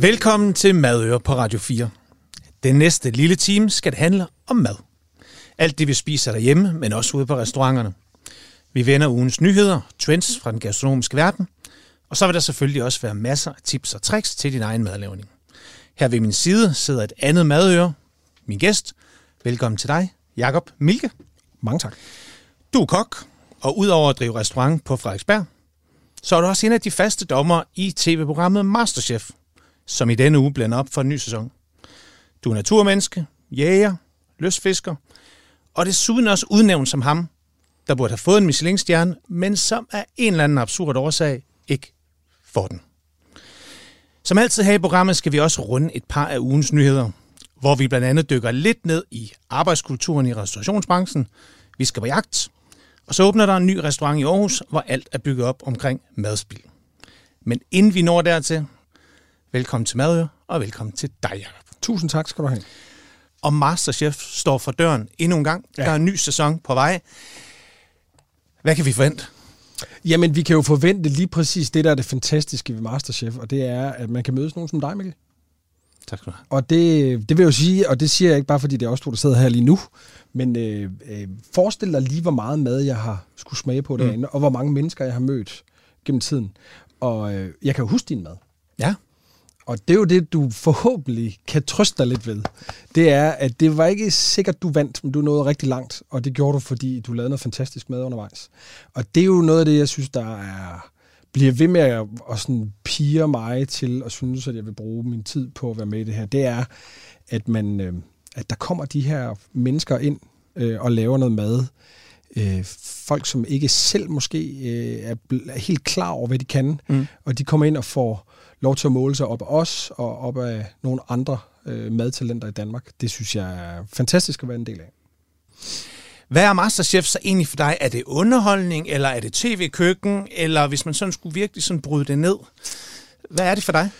Velkommen til Madøre på Radio 4. Den næste lille time skal det handle om mad. Alt det, vi spiser derhjemme, men også ude på restauranterne. Vi vender ugens nyheder, trends fra den gastronomiske verden, og så vil der selvfølgelig også være masser af tips og tricks til din egen madlavning. Her ved min side sidder et andet madøre, min gæst. Velkommen til dig, Jakob Milke. Mange tak. Du er kok, og udover at drive restaurant på Frederiksberg, så er du også en af de faste dommer i tv-programmet Masterchef, som i denne uge blænder op for en ny sæson. Du er naturmenneske, jæger, lystfisker, og desuden også udnævnt som ham, der burde have fået en Michelin-stjerne, men som af en eller anden absurd årsag ikke får den. Som altid her i programmet skal vi også runde et par af ugens nyheder, hvor vi blandt andet dykker lidt ned i arbejdskulturen i restaurationsbranchen. Vi skal på jagt, og så åbner der en ny restaurant i Aarhus, hvor alt er bygget op omkring madspil. Men inden vi når dertil, velkommen til Madøre, og velkommen til dig, Jacob. Tusind tak skal du have. Og Masterchef står for døren endnu en gang. Ja. Der er en ny sæson på vej. Hvad kan vi forvente? Jamen, vi kan jo forvente lige præcis det, der er det fantastiske ved Masterchef, og det er, at man kan mødes nogen som dig, Mikkel. Tak skal du have. Og det, det vil jeg jo sige, og det siger jeg ikke bare, fordi det er også to, der sidder her lige nu, men øh, øh, forestil dig lige, hvor meget mad jeg har skulle smage på derinde, mm. og hvor mange mennesker jeg har mødt gennem tiden. Og øh, jeg kan jo huske din mad. Ja. Og det er jo det, du forhåbentlig kan trøste dig lidt ved. Det er, at det var ikke sikkert, du vandt, men du nåede rigtig langt. Og det gjorde du, fordi du lavede noget fantastisk mad undervejs. Og det er jo noget af det, jeg synes, der er bliver ved med at, at sådan pige mig til at synes, at jeg vil bruge min tid på at være med i det her, det er, at, man, øh, at der kommer de her mennesker ind øh, og laver noget mad. Øh, folk, som ikke selv måske øh, er, er helt klar over, hvad de kan, mm. og de kommer ind og får lov til at måle sig op af os og op af nogle andre øh, madtalenter i Danmark. Det synes jeg er fantastisk at være en del af. Hvad er Masterchef så egentlig for dig? Er det underholdning, eller er det tv-køkken, eller hvis man sådan skulle virkelig sådan bryde det ned? Hvad er det for dig?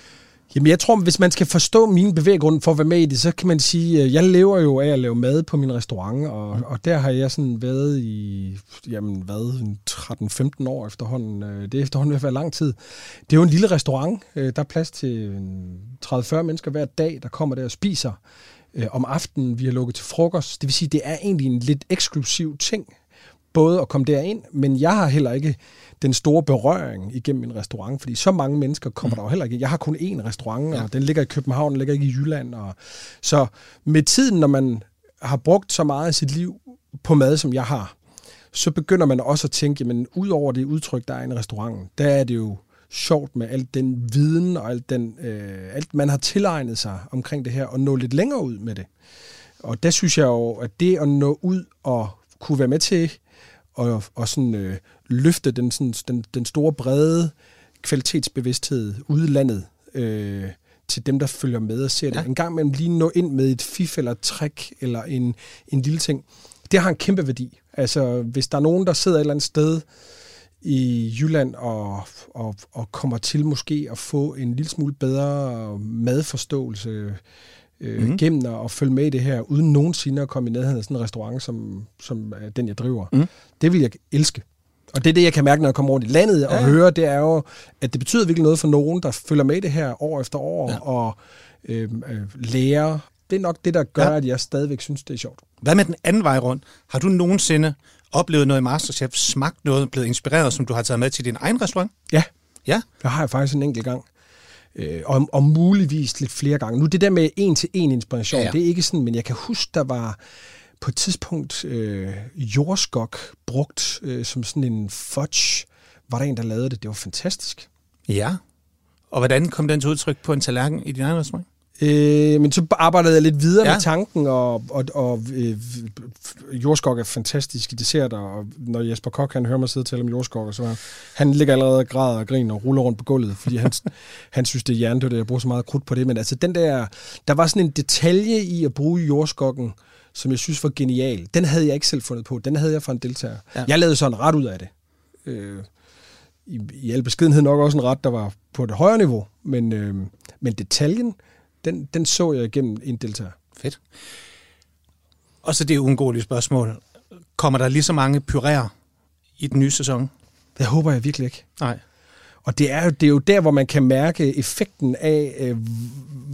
Jamen jeg tror, hvis man skal forstå min bevæggrund for at være med i det, så kan man sige, at jeg lever jo af at lave mad på min restaurant, og, mm. og der har jeg sådan været i, jamen hvad, 13-15 år efterhånden. Øh, det er efterhånden ved at være lang tid. Det er jo en lille restaurant. Øh, der er plads til 30-40 mennesker hver dag, der kommer der og spiser øh, om aftenen. Vi har lukket til frokost. Det vil sige, det er egentlig en lidt eksklusiv ting, både at komme derind, men jeg har heller ikke den store berøring igennem en restaurant, fordi så mange mennesker kommer mm. der jo heller ikke. Jeg har kun én restaurant, ja. og den ligger i København, den ligger ikke i Jylland. Og, så med tiden, når man har brugt så meget af sit liv på mad, som jeg har, så begynder man også at tænke, men ud over det udtryk, der er i en restaurant, der er det jo sjovt med alt den viden og alt, den, øh, alt man har tilegnet sig omkring det her, og nå lidt længere ud med det. Og der synes jeg jo, at det at nå ud og kunne være med til og, og sådan, øh, løfte den, sådan, den, den store brede kvalitetsbevidsthed ude i landet øh, til dem, der følger med og ser det. Ja. En gang man lige nå ind med et fif eller et trick eller en, en lille ting. Det har en kæmpe værdi. Altså, hvis der er nogen, der sidder et eller andet sted i Jylland og, og, og kommer til måske at få en lille smule bedre madforståelse øh, mm. gennem at følge med i det her, uden nogensinde at komme i nærheden af sådan en restaurant, som, som er den, jeg driver. Mm. Det vil jeg elske. Og det er det, jeg kan mærke, når jeg kommer rundt i landet og ja. hører, det er jo, at det betyder virkelig noget for nogen, der følger med det her år efter år ja. og øh, øh, lærer. Det er nok det, der gør, ja. at jeg stadigvæk synes, det er sjovt. Hvad med den anden vej rundt? Har du nogensinde oplevet noget i Masterchef, smagt noget, blevet inspireret, som du har taget med til din egen restaurant? Ja. Ja? Jeg har jeg faktisk en enkelt gang. Øh, og, og muligvis lidt flere gange. Nu det der med en-til-en inspiration, ja, ja. det er ikke sådan, men jeg kan huske, der var på et tidspunkt øh, jordskok brugt øh, som sådan en fudge. Var der en, der lavede det? Det var fantastisk. Ja. Og hvordan kom den til udtryk på en tallerken i din egen restaurant? Øh, men så arbejdede jeg lidt videre ja. med tanken, og, og, og øh, jordskok er fantastiske desserter, og når Jesper Kok han hører mig sidde og tale om jordskok, så han ligger allerede og græder og griner og ruller rundt på gulvet, fordi han, han synes, det er hjernedødt, at jeg bruger så meget krudt på det. Men altså den der, der var sådan en detalje i at bruge jordskokken, som jeg synes var genial. Den havde jeg ikke selv fundet på. Den havde jeg fra en deltager. Ja. Jeg lavede sådan ret ud af det. Øh, i, I al beskedenhed nok også en ret, der var på et højere niveau, men, øh, men detaljen, den, den så jeg igennem en deltager. Fedt. Og så det uundgåelige spørgsmål. Kommer der lige så mange pyræer i den nye sæson? Det håber jeg virkelig ikke. Nej. Og det er, jo, det er jo der, hvor man kan mærke effekten af, øh,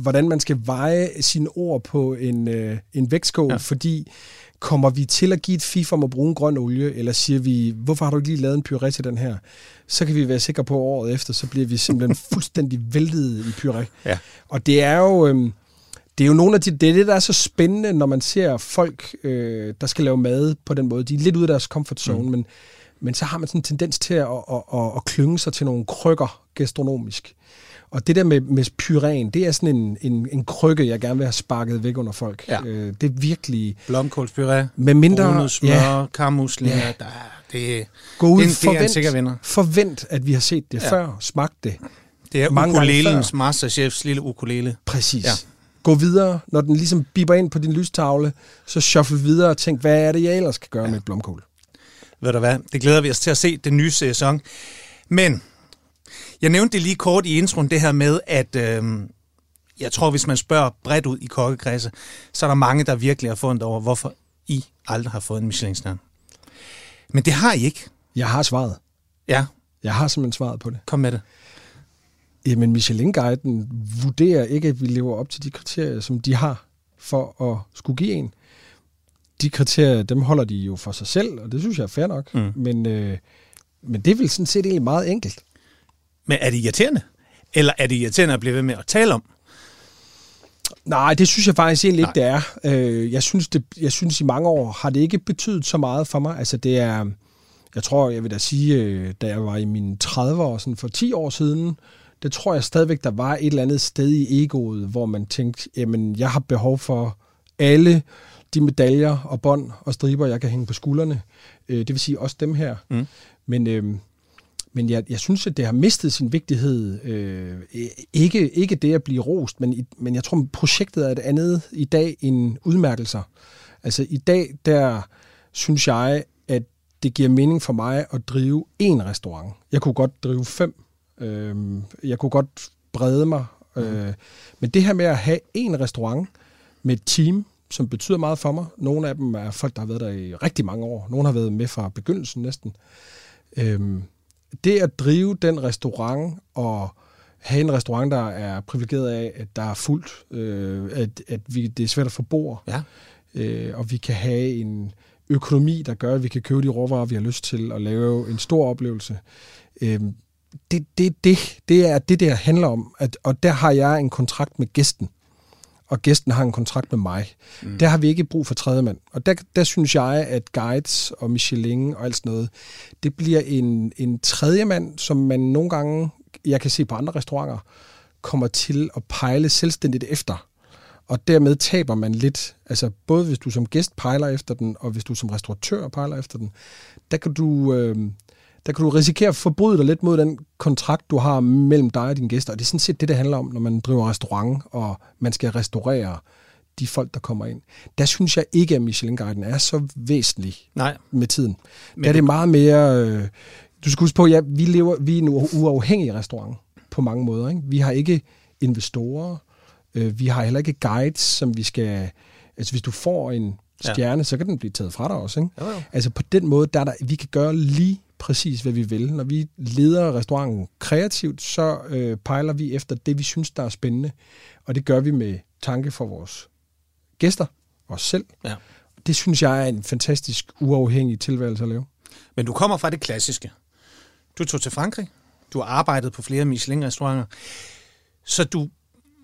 hvordan man skal veje sine ord på en, øh, en vægtskål, ja. fordi kommer vi til at give et fif om at bruge en grøn olie, eller siger vi, hvorfor har du ikke lige lavet en puré til den her? Så kan vi være sikre på, året efter, så bliver vi simpelthen fuldstændig væltet i puré. Ja. Og det er jo... Øh, det er jo nogle af de, det er det, der er så spændende, når man ser folk, øh, der skal lave mad på den måde. De er lidt ude af deres comfort zone, mm. men, men så har man sådan en tendens til at, at, at, at klynge sig til nogle krykker gastronomisk. Og det der med, med pyren, det er sådan en, en, en krykke, jeg gerne vil have sparket væk under folk. Ja. Øh, det er virkelig... Blomkålspyré, Med mindre... smør, ja, karmuslinger, Ja. der er, det, gå ud, det, det er en sikker forvent, vinder. forvent, at vi har set det ja. Før, smagt det. Det er Mange ukulelens. Masterchefs lille ukulele. Præcis. Ja. Gå videre, når den ligesom biber ind på din lystavle, så shuffle videre og tænk, hvad er det, jeg ellers skal gøre ja. med et blomkål? Ved du hvad? Det glæder vi os til at se den nye sæson. Men jeg nævnte det lige kort i introen, det her med, at øh, jeg tror, hvis man spørger bredt ud i kokkekredse, så er der mange, der virkelig har fundet over, hvorfor I aldrig har fået en Michelin-stjerne. Men det har I ikke. Jeg har svaret. Ja, Jeg har simpelthen svaret på det. kom med det. Jamen, Michelin-guiden vurderer ikke, at vi lever op til de kriterier, som de har for at skulle give en. De kriterier, dem holder de jo for sig selv, og det synes jeg er fair nok. Mm. Men, øh, men det er vel sådan set egentlig meget enkelt. Men er det irriterende? Eller er det irriterende at blive ved med at tale om? Nej, det synes jeg faktisk egentlig ikke, det er. Øh, jeg, synes det, jeg synes, i mange år har det ikke betydet så meget for mig. Altså, det er... Jeg tror, jeg vil da sige, øh, da jeg var i mine 30'ere, sådan for 10 år siden, det tror jeg stadigvæk, der var et eller andet sted i egoet, hvor man tænkte, jamen, jeg har behov for alle de medaljer og bånd og striber, jeg kan hænge på skuldrene. Øh, det vil sige også dem her. Mm. Men, øh, men jeg, jeg synes, at det har mistet sin vigtighed. Øh, ikke, ikke det at blive rost, men, men jeg tror, projektet er et andet i dag end udmærkelser. Altså i dag, der synes jeg, at det giver mening for mig at drive én restaurant. Jeg kunne godt drive fem. Øh, jeg kunne godt brede mig. Øh, men det her med at have én restaurant med et team, som betyder meget for mig. Nogle af dem er folk, der har været der i rigtig mange år. Nogle har været med fra begyndelsen næsten. Øhm, det at drive den restaurant og have en restaurant, der er privilegeret af, at der er fuldt, øh, at, at vi, det er svært at få bord, Ja. øh, og vi kan have en økonomi, der gør, at vi kan købe de råvarer, vi har lyst til, og lave en stor oplevelse. Øh, det, det, det, det er det, det handler om. At, og der har jeg en kontrakt med gæsten, og gæsten har en kontrakt med mig. Mm. Der har vi ikke brug for tredje mand. Og der, der synes jeg, at guides og Michelin og alt sådan noget, det bliver en, en tredje mand, som man nogle gange, jeg kan se på andre restauranter, kommer til at pejle selvstændigt efter. Og dermed taber man lidt, altså både hvis du som gæst pejler efter den, og hvis du som restauratør pejler efter den, der kan du, øh, der kan du risikere at forbryde dig lidt mod den kontrakt, du har mellem dig og dine gæster. Og det er sådan set det, det handler om, når man driver restaurant, og man skal restaurere de folk, der kommer ind. Der synes jeg ikke, at Michelin-guiden er så væsentlig Nej. med tiden. Men der er det meget mere... Øh, du skal huske på, ja, vi, lever, vi er en uafhængig restaurant på mange måder. Ikke? Vi har ikke investorer. Øh, vi har heller ikke guides, som vi skal... Altså, hvis du får en stjerne, ja. så kan den blive taget fra dig også. Ikke? Jo, jo. Altså, på den måde, der er der, vi kan gøre lige præcis, hvad vi vil. Når vi leder restauranten kreativt, så øh, pejler vi efter det, vi synes, der er spændende. Og det gør vi med tanke for vores gæster, os selv. Ja. Det synes jeg er en fantastisk uafhængig tilværelse at leve. Men du kommer fra det klassiske. Du tog til Frankrig. Du har arbejdet på flere Michelin-restauranter. Så du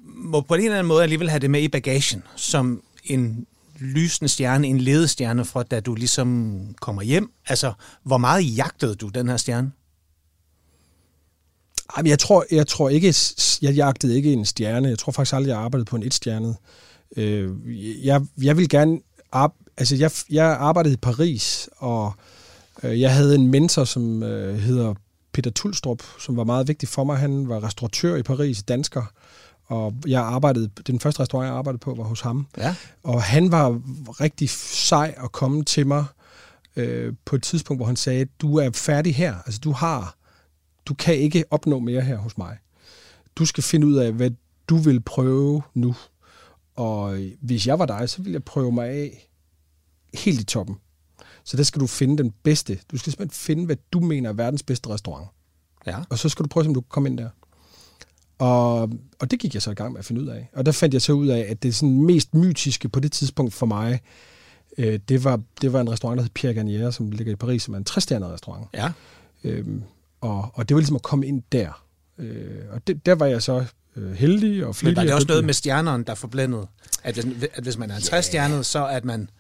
må på en eller anden måde alligevel have det med i bagagen, som en lysende stjerne, en ledestjerne fra, da du ligesom kommer hjem. Altså, hvor meget jagtede du den her stjerne? Jamen, jeg tror, jeg tror ikke, jeg jagtede ikke en stjerne. Jeg tror faktisk aldrig, jeg arbejdede på en etstjernet. Øh, jeg, jeg vil gerne... Altså, jeg, jeg arbejdede i Paris, og øh, jeg havde en mentor, som øh, hedder Peter Tulstrup, som var meget vigtig for mig. Han var restauratør i Paris, dansker, og jeg arbejdede, den første restaurant, jeg arbejdede på, var hos ham. Ja. Og han var rigtig sej at komme til mig øh, på et tidspunkt, hvor han sagde, du er færdig her. Altså, du har, du kan ikke opnå mere her hos mig. Du skal finde ud af, hvad du vil prøve nu. Og hvis jeg var dig, så ville jeg prøve mig af helt i toppen. Så der skal du finde den bedste. Du skal simpelthen finde, hvad du mener er verdens bedste restaurant. Ja. og så skal du prøve, om du kan komme ind der. Og, og det gik jeg så i gang med at finde ud af. Og der fandt jeg så ud af, at det sådan mest mytiske på det tidspunkt for mig, øh, det, var, det var en restaurant, der hed Pierre Garnier, som ligger i Paris, som er en træstjernet restaurant. Ja. Øhm, og, og det var ligesom at komme ind der. Øh, og det, der var jeg så øh, heldig og Men flittig. var det og også noget med stjernerne, der forblændet? At hvis, at hvis man er 60 stjernet, så at man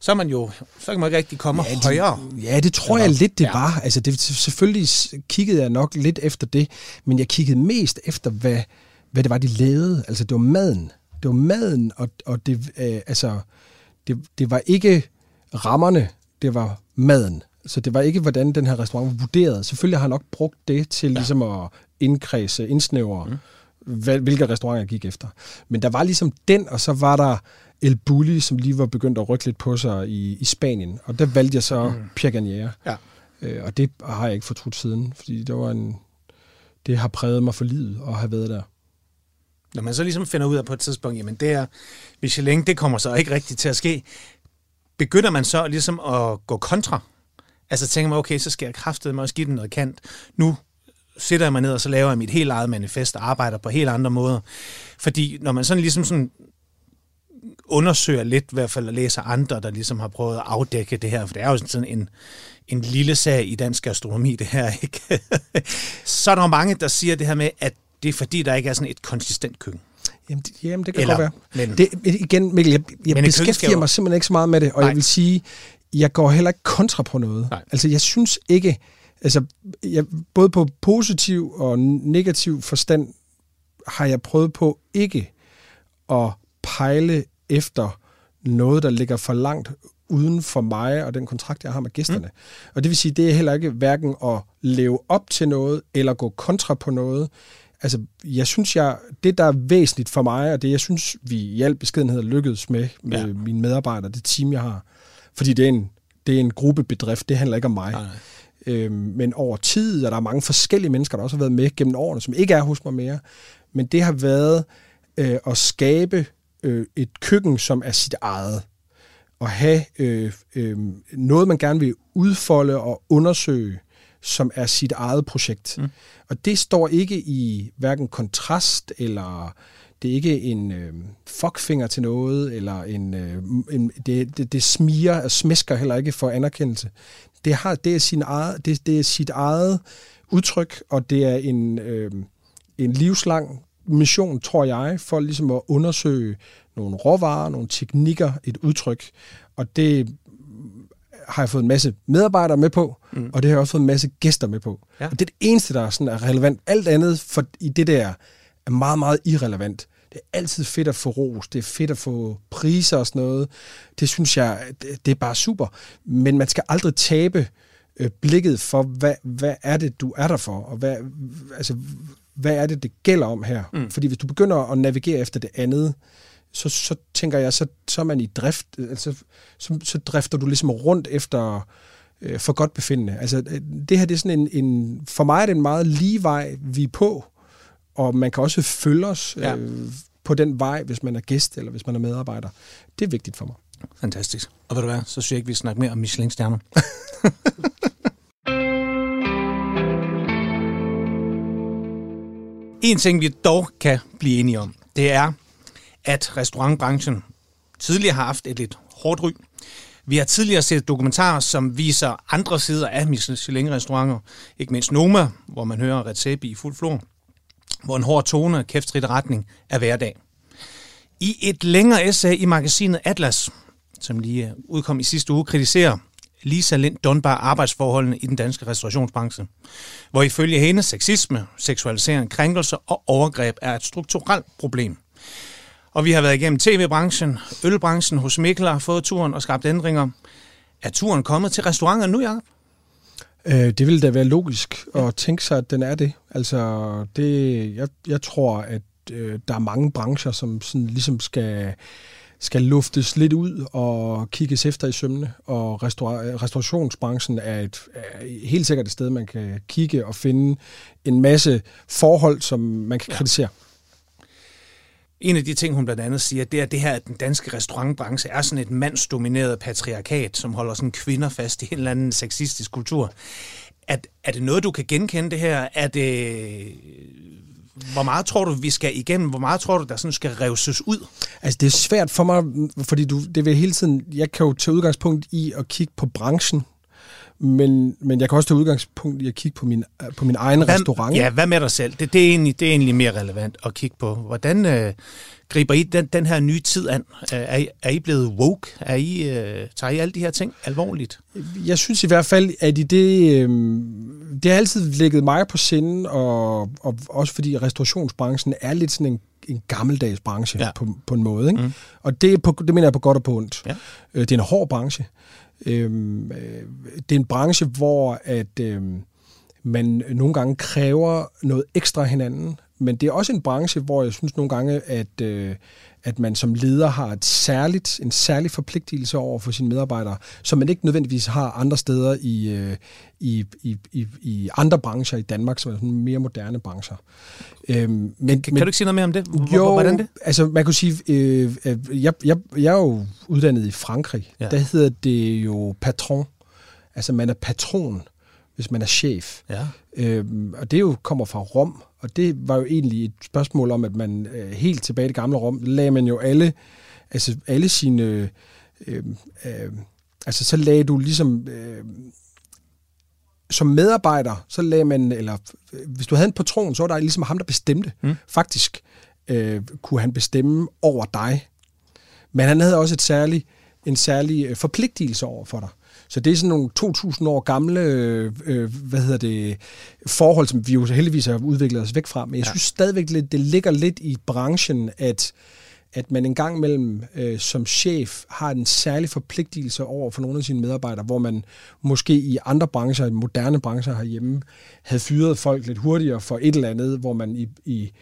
så er man jo, så kan man ikke rigtig komme Ja, det- højere. Ja, det tror jeg lidt, det Ja. var. Altså, det, selvfølgelig kiggede jeg nok lidt efter det, men jeg kiggede mest efter, hvad, hvad det var, de lavede. Altså, det var maden. Det var maden, og, og det, øh, altså, det, det var ikke rammerne, det var maden. Så det var ikke, hvordan den her restaurant var vurderet. Selvfølgelig har jeg nok brugt det til ja. ligesom at indkredse, indsnævre, mm. Hvad, hvilke restauranter jeg gik efter. Men der var ligesom den, og så var der El Bulli, som lige var begyndt at rykke lidt på sig i, i Spanien. Og der valgte jeg så mm. Pierre Garnier. Ja. Øh, og det har jeg ikke fortrudt siden, fordi det var en, det har præget mig for livet at have været der. Når man så ligesom finder ud af på et tidspunkt, jamen det er Michelin, det kommer så ikke rigtigt til at ske. Begynder man så ligesom at gå kontra? Altså tænker man, okay, så skal jeg kraftede mig også give den noget kant. Nu sætter jeg mig ned, og så laver jeg mit helt eget manifest og arbejder på helt andre måder. Fordi når man sådan ligesom sådan undersøger lidt, i hvert fald og læser andre, der ligesom har prøvet at afdække det her, for det er jo sådan en, en lille sag i dansk gastronomi, det her, ikke? så er der jo mange, der siger det her med, at det er fordi, der ikke er sådan et konsistent køkken. Jamen, det, jamen, det kan Eller- godt være. men- det, igen, Mikkel, jeg, jeg beskæftiger mig simpelthen ikke så meget med det, og Nej. jeg vil sige, jeg går heller ikke kontra på noget. Nej. Altså, jeg synes ikke, altså, jeg, både på positiv og negativ forstand, har jeg prøvet på ikke at pejle efter noget, der ligger for langt uden for mig og den kontrakt, jeg har med gæsterne. Mm. Og det vil sige, det er heller ikke hverken at leve op til noget, eller gå kontra på noget. Altså, jeg synes, jeg, det der er væsentligt for mig, og det jeg synes, vi i al beskedenhed har lykkedes med, med ja. mine medarbejdere, det team, jeg har, fordi det er en, det er en gruppebedrift, det handler ikke om mig. Nej, nej. Øhm, men over tid er der mange forskellige mennesker, der også har været med gennem årene, som ikke er hos mig mere. Men det har været øh, at skabe øh, et køkken, som er sit eget. Og have øh, øh, noget, man gerne vil udfolde og undersøge, som er sit eget projekt. Mm. Og det står ikke i hverken kontrast, eller det er ikke en øh, fuckfinger til noget, eller en, øh, en det, det, det smiger og smæsker heller ikke for anerkendelse. Det, har, det, er, sin eget, det, det er sit eget udtryk, og det er en, øh, en livslang mission, tror jeg, for ligesom at undersøge nogle råvarer, nogle teknikker, et udtryk. Og det har jeg fået en masse medarbejdere med på, mm. og det har jeg også fået en masse gæster med på. Ja. Og det er det eneste, der er, sådan er relevant. Alt andet for, i det der er meget, meget irrelevant. Det er altid fedt at få ros, det er fedt at få priser og sådan noget. Det synes jeg, det, det er bare super. Men man skal aldrig tabe øh, blikket for, hvad, hvad er det, du er der for, og hvad, altså, hvad er det, det gælder om her. Mm. Fordi hvis du begynder at navigere efter det andet, så, så tænker jeg, så, så er man i drift, altså, så, så drifter du ligesom rundt efter øh, for godt befindende. Altså, øh, det her det er sådan en, en, for mig er det en meget lige vej, vi er på, og man kan også følge os Ja. øh, på den vej, hvis man er gæst eller hvis man er medarbejder. Det er vigtigt for mig. Fantastisk. Og ved du hvad, så synes jeg ikke, vi snakker mere om Michelin-stjerner. en ting, vi dog kan blive enige om, det er, at restaurantbranchen tidligere har haft et lidt hårdt ry. Vi har tidligere set dokumentarer, som viser andre sider af Michelin-restauranter. Ikke mindst Noma, hvor man hører Recepi i fuld flor, hvor en hård tone og retning er hverdag. I et længere essay i magasinet Atlas, som lige øh, udkom i sidste uge, kritiserer Lisa Lind Dunbar arbejdsforholdene i den danske restaurationsbranche, hvor ifølge hende sexisme, seksualisering, krænkelser og overgreb er et strukturelt problem. Og vi har været igennem tv-branchen, ølbranchen hos Mikkel har fået turen og skabt ændringer. Er turen kommet til restauranter nu, Jacob? Øh, det ville da være logisk at tænke sig, at den er det. Altså, det, jeg, jeg tror, at øh, der er mange brancher, som sådan ligesom skal, skal luftes lidt ud og kigges efter i sømne. Og restaura- restaurationsbranchen er, et, er helt sikkert et sted, man kan kigge og finde en masse forhold, som man kan Ja. kritisere. En af de ting, hun blandt andet siger, det er det her, at den danske restaurantbranche er sådan et mandsdomineret patriarkat, som holder sådan kvinder fast i en eller anden sexistisk kultur. Er, er det noget, du kan genkende det her? Er det... Hvor meget tror du, vi skal igennem? Hvor meget tror du, der sådan skal revses ud? Altså, det er svært for mig, fordi du, det vil hele tiden... Jeg kan jo tage udgangspunkt i at kigge på branchen, men, men jeg kan også tage udgangspunkt i at kigge på min, på min egen hvad, restaurant. Ja, hvad med dig selv? Det, det, er egentlig, det er egentlig mere relevant at kigge på. Hvordan øh, griber I den, den her nye tid an? Er, I, er I blevet woke? Er I, øh, tager I alle de her ting alvorligt? Jeg synes i hvert fald, at i det, øh, det har altid ligget mig på sinde, og, og også fordi restaurationsbranchen er lidt sådan en en gammeldags branche ja. på, på en måde. Ikke? Mm. Og det, på, det mener jeg på godt og på ondt. Ja. Øh, det er en hård branche. Øhm, øh, det er en branche, hvor at øh, man nogle gange kræver noget ekstra hinanden, men det er også en branche, hvor jeg synes nogle gange, at, øh, at man som leder har et særligt, en særlig forpligtelse over for sine medarbejdere, som man ikke nødvendigvis har andre steder i, øh, i, i, i, i andre brancher i Danmark, som er sådan mere moderne brancher. Øhm, men, kan, kan men, du ikke sige noget mere om det? Hvor, jo, hvordan det? altså man kunne sige, øh, jeg, jeg, jeg er jo uddannet i Frankrig. Ja. Der hedder det jo patron. Altså man er patron, hvis man er chef. Ja. Øhm, og det jo kommer fra Rom, og det var jo egentlig et spørgsmål om, at man øh, helt tilbage i det gamle Rom, lagde man jo alle, altså alle sine, øh, øh, øh, altså så lagde du ligesom, øh, som medarbejder, så lagde man, eller hvis du havde en patron, så var der ligesom ham, der bestemte. Mm. Faktisk øh, kunne han bestemme over dig. Men han havde også et særlig, en særlig øh, forpligtelse over for dig. Så det er sådan nogle 2.000 år gamle øh, øh, hvad hedder det, forhold, som vi jo heldigvis har udviklet os væk fra. Men jeg synes stadigvæk, det ligger lidt i branchen, at at man en gang mellem øh, som chef har en særlig forpligtelse over for nogle af sine medarbejdere, hvor man måske i andre brancher, i moderne brancher herhjemme, havde fyret folk lidt hurtigere for et eller andet, hvor man i, i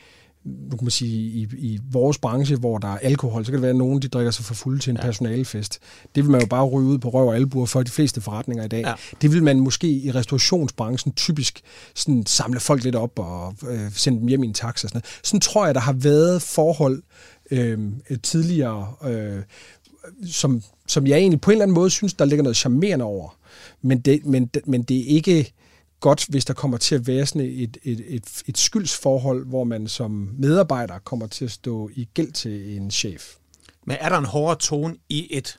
nu kan man sige, i, i vores branche, hvor der er alkohol, så kan det være, at nogen de drikker sig for fulde til en ja. personalefest. Det vil man jo bare ryge ud på røv og albuer for de fleste forretninger i dag. Ja. Det vil man måske i restaurationsbranchen typisk sådan samle folk lidt op og øh, sende dem hjem i en taxa. Sådan, noget. sådan tror jeg, der har været forhold øh, tidligere, øh, som, som jeg egentlig på en eller anden måde synes, der ligger noget charmerende over. Men det, men, men det er ikke godt, hvis der kommer til at være sådan et, et, et, et skyldsforhold, hvor man som medarbejder kommer til at stå i gæld til en chef. Men er der en hårdere tone i et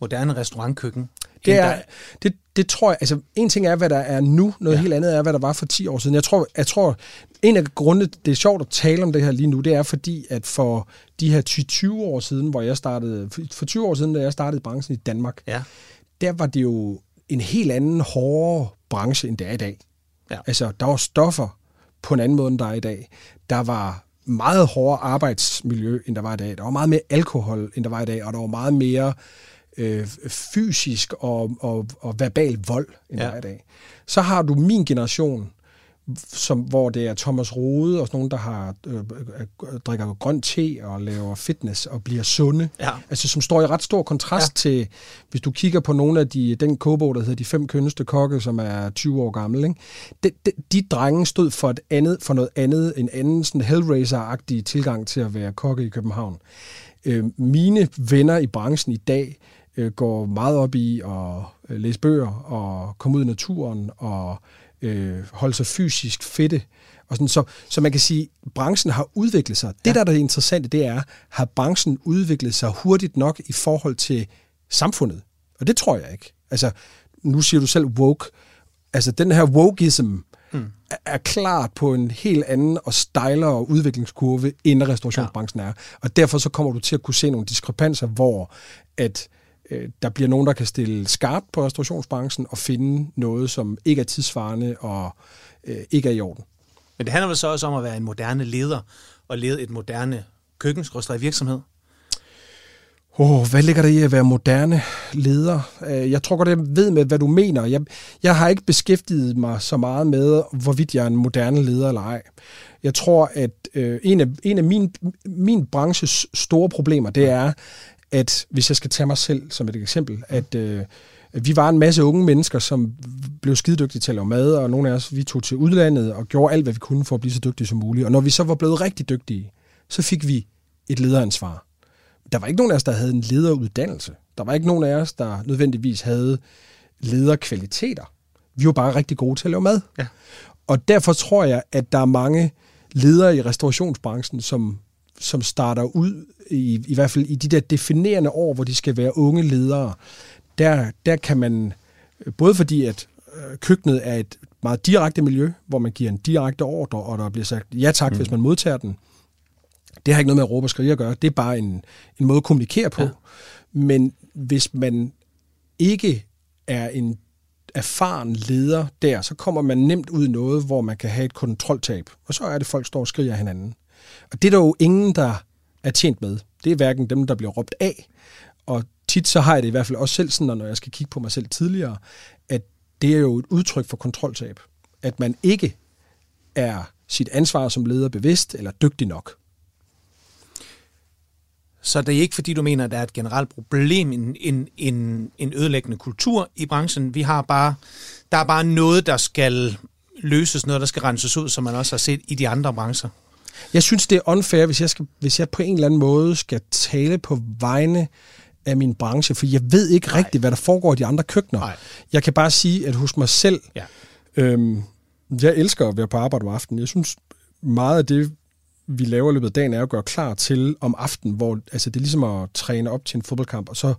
moderne restaurantkøkken? Det, er, det, det tror jeg, altså en ting er, hvad der er nu, noget ja. helt andet er, hvad der var for 10 år siden. Jeg tror, jeg tror, en af grundene, det er sjovt at tale om det her lige nu, det er fordi, at for de her 20 år siden, hvor jeg startede, for 20 år siden, da jeg startede branchen i Danmark, ja. der var det jo en helt anden hårdere branche, end det er i dag. Ja. Altså, der var stoffer på en anden måde, end der er i dag. Der var meget hårdere arbejdsmiljø, end der var i dag. Der var meget mere alkohol, end der var i dag, og der var meget mere øh, fysisk og, og, og verbal vold, end ja. der er i dag. Så har du min generation, som, hvor det er Thomas Rode og sådan nogen, der har, øh, øh, drikker grøn te og laver fitness og bliver sunde. Ja. Altså som står i ret stor kontrast ja. til, hvis du kigger på nogle af de, den kobo, der hedder De Fem Kønneste Kokke, som er 20 år gammel. Ikke? De, de, de drenge stod for, et andet, for noget andet, en anden sådan Hellraiser-agtig tilgang til at være kokke i København. Øh, mine venner i branchen i dag øh, går meget op i at øh, læse bøger og komme ud i naturen og øh, holde sig fysisk fedte. Og sådan, så, så man kan sige, at branchen har udviklet sig. Det, ja. der er det interessante, det er, har branchen udviklet sig hurtigt nok i forhold til samfundet? Og det tror jeg ikke. Altså, nu siger du selv woke. Altså, den her wokeism mm. er klart på en helt anden og stejlere udviklingskurve, end restaurationsbranchen ja. er. Og derfor så kommer du til at kunne se nogle diskrepanser, hvor at øh, der bliver nogen, der kan stille skarpt på restaurationsbranchen og finde noget, som ikke er tidsvarende og øh, ikke er i orden. Men det handler vel så også om at være en moderne leder og lede et moderne køkkensrådstræk virksomhed? Oh, hvad ligger der i at være moderne leder? Øh, jeg tror godt, jeg ved med, hvad du mener. Jeg, jeg har ikke beskæftiget mig så meget med, hvorvidt jeg er en moderne leder eller ej. Jeg tror, at øh, en af, en af min, min branches store problemer, det er, at hvis jeg skal tage mig selv som et eksempel, at øh, vi var en masse unge mennesker, som blev skidedygtige til at lave mad, og nogle af os, vi tog til udlandet og gjorde alt, hvad vi kunne for at blive så dygtige som muligt. Og når vi så var blevet rigtig dygtige, så fik vi et lederansvar. Der var ikke nogen af os, der havde en lederuddannelse. Der var ikke nogen af os, der nødvendigvis havde lederkvaliteter. Vi var bare rigtig gode til at lave mad. Ja. Og derfor tror jeg, at der er mange ledere i restaurationsbranchen, som, som starter ud, i, i hvert fald i de der definerende år, hvor de skal være unge ledere. Der, der kan man, både fordi at øh, køkkenet er et meget direkte miljø, hvor man giver en direkte ordre, og der bliver sagt ja tak, mm. hvis man modtager den. Det har ikke noget med at råbe og skrige at gøre. Det er bare en, en måde at kommunikere på. Ja. Men hvis man ikke er en erfaren leder der, så kommer man nemt ud i noget, hvor man kan have et kontroltab. Og så er det, folk står og skriger hinanden. Og det er der jo ingen, der er tjent med. Det er hverken dem, der bliver råbt af, og tit så har jeg det i hvert fald også selv sådan, når jeg skal kigge på mig selv tidligere, at det er jo et udtryk for kontroltab. At man ikke er sit ansvar som leder bevidst eller dygtig nok. Så det er ikke, fordi du mener, at der er et generelt problem, en, en, en, en ødelæggende kultur i branchen. Vi har bare, der er bare noget, der skal løses, noget, der skal renses ud, som man også har set i de andre brancher. Jeg synes, det er unfair, hvis jeg, skal, hvis jeg på en eller anden måde skal tale på vegne af min branche, for jeg ved ikke Nej. rigtigt, hvad der foregår i de andre køkkener. Nej. Jeg kan bare sige, at hos mig selv, ja. øhm, jeg elsker at være på arbejde om aftenen. Jeg synes, meget af det, vi laver i løbet af dagen, er at gøre klar til om aftenen, hvor altså, det er ligesom at træne op til en fodboldkamp, og så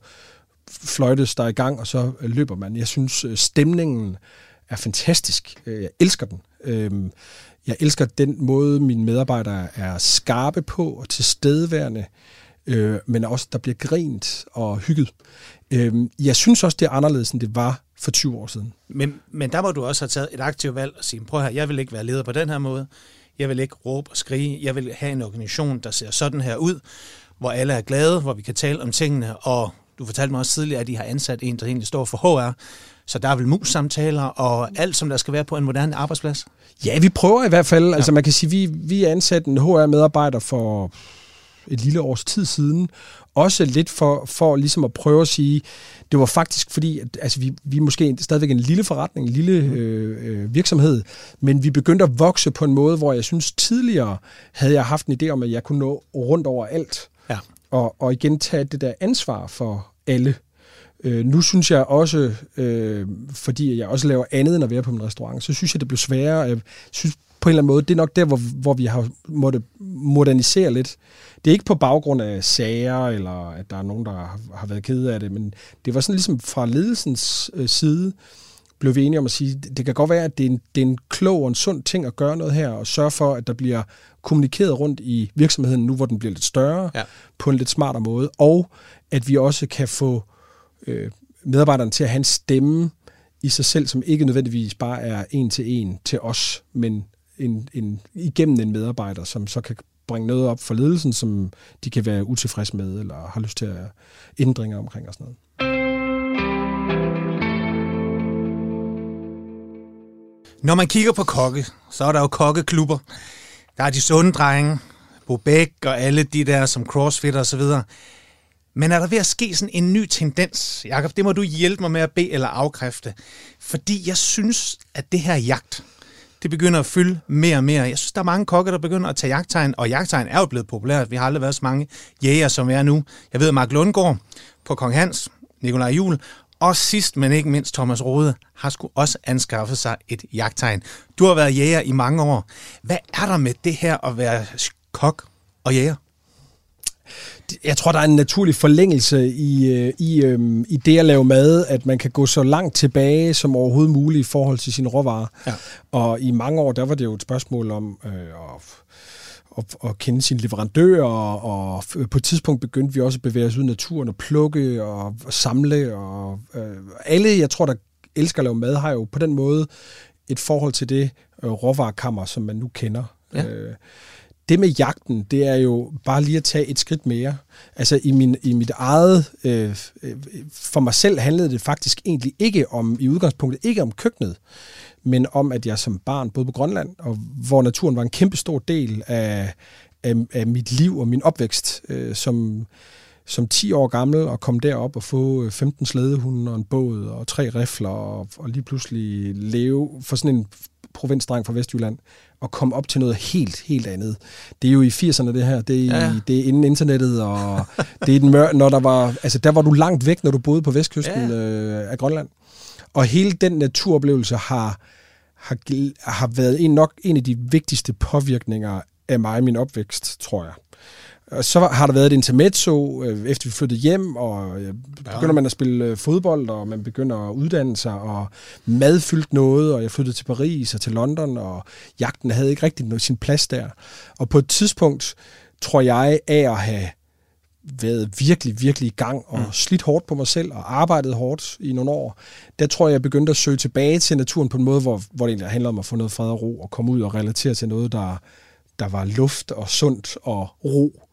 fløjtes der i gang, og så løber man. Jeg synes, øh, stemningen er fantastisk. Øh, jeg elsker den. Jeg elsker den måde, mine medarbejdere er skarpe på og tilstedeværende, øh, men også, der bliver grint og hygget. Øh, jeg synes også, det er anderledes, end det var for 20 år siden. Men, men der må du også have taget et aktivt valg og sige, prøv her, jeg vil ikke være leder på den her måde. Jeg vil ikke råbe og skrige. Jeg vil have en organisation, der ser sådan her ud, hvor alle er glade, hvor vi kan tale om tingene, og du fortalte mig også tidligere, at I har ansat en, der egentlig står for HR, så der er vel mus-samtaler og alt, som der skal være på en moderne arbejdsplads? Ja, vi prøver i hvert fald. Ja. Altså man kan sige, vi, vi ansat en HR-medarbejder for et lille års tid siden, også lidt for, for ligesom at prøve at sige, det var faktisk fordi, at altså, vi, vi er måske stadigvæk en lille forretning, en lille mm. øh, øh, virksomhed, men vi begyndte at vokse på en måde, hvor jeg synes tidligere havde jeg haft en idé om, at jeg kunne nå rundt over alt. Ja. Og, og igen tage det der ansvar for alle. Øh, nu synes jeg også, øh, fordi jeg også laver andet end at være på min restaurant, så synes jeg, det blev sværere. Jeg synes på en eller anden måde, det er nok der, hvor, hvor vi har måttet modernisere lidt. Det er ikke på baggrund af sager, eller at der er nogen, der har, har været kede af det, men det var sådan ligesom fra ledelsens øh, side, blev vi enige om at sige, det, det kan godt være, at det er, en, det er en klog og en sund ting at gøre noget her, og sørge for, at der bliver kommunikeret rundt i virksomheden, nu hvor den bliver lidt større, ja. på en lidt smartere måde, og at vi også kan få øh, medarbejderne til at have en stemme i sig selv, som ikke nødvendigvis bare er en til en til os, men en, en, igennem en medarbejder, som så kan bringe noget op for ledelsen, som de kan være utilfredse med, eller har lyst til at ændringer omkring og sådan noget. Når man kigger på kokke, så er der jo kokkeklubber. Der er de sunde drenge, Bobæk og alle de der som crossfit og så videre. Men er der ved at ske sådan en ny tendens, Jakob? Det må du hjælpe mig med at bede eller afkræfte. Fordi jeg synes, at det her jagt, det begynder at fylde mere og mere. Jeg synes, der er mange kokke, der begynder at tage jagttegn, og jagttegn er jo blevet populært. Vi har aldrig været så mange jæger, som vi er nu. Jeg ved, at Mark Lundgaard på Kong Hans, Nikolaj Jul, og sidst, men ikke mindst Thomas Rode, har sgu også anskaffet sig et jagttegn. Du har været jæger i mange år. Hvad er der med det her at være kok og jæger? Jeg tror, der er en naturlig forlængelse i, øh, i, øh, i det at lave mad, at man kan gå så langt tilbage som overhovedet muligt i forhold til sine råvarer. Ja. Og i mange år, der var det jo et spørgsmål om øh, at, at, at kende sine leverandører, og på et tidspunkt begyndte vi også at bevæge os ud i naturen og plukke og, og samle. Og, øh, alle, jeg tror, der elsker at lave mad, har jo på den måde et forhold til det øh, råvarekammer, som man nu kender. Ja. Øh, det med jagten, det er jo bare lige at tage et skridt mere. Altså i, min, i mit eget, øh, øh, for mig selv handlede det faktisk egentlig ikke om, i udgangspunktet ikke om køkkenet, men om, at jeg som barn boede på Grønland, og hvor naturen var en kæmpe stor del af, af, af mit liv og min opvækst, øh, som, som 10 år gammel, og kom derop og få øh, 15 slædehunde og en båd og tre rifler, og, og lige pludselig leve for sådan en provinsdreng fra Vestjylland og komme op til noget helt, helt andet. Det er jo i 80'erne det her, det er, ja. det er inden internettet, og det er den mør, når der var, altså der var du langt væk, når du boede på vestkysten ja. øh, af Grønland. Og hele den naturoplevelse har, har, har været en, nok en af de vigtigste påvirkninger af mig i min opvækst, tror jeg. Og så har der været et intermezzo, øh, efter vi flyttede hjem, og øh, begynder ja. man at spille øh, fodbold, og man begynder at uddanne sig, og mad fyldt noget, og jeg flyttede til Paris og til London, og jagten havde ikke rigtig sin plads der. Og på et tidspunkt, tror jeg, af at have været virkelig, virkelig i gang og mm. slidt hårdt på mig selv og arbejdet hårdt i nogle år, der tror jeg, jeg begyndte at søge tilbage til naturen på en måde, hvor, hvor det egentlig handler om at få noget fred og ro og komme ud og relatere til noget, der, der var luft og sundt og ro.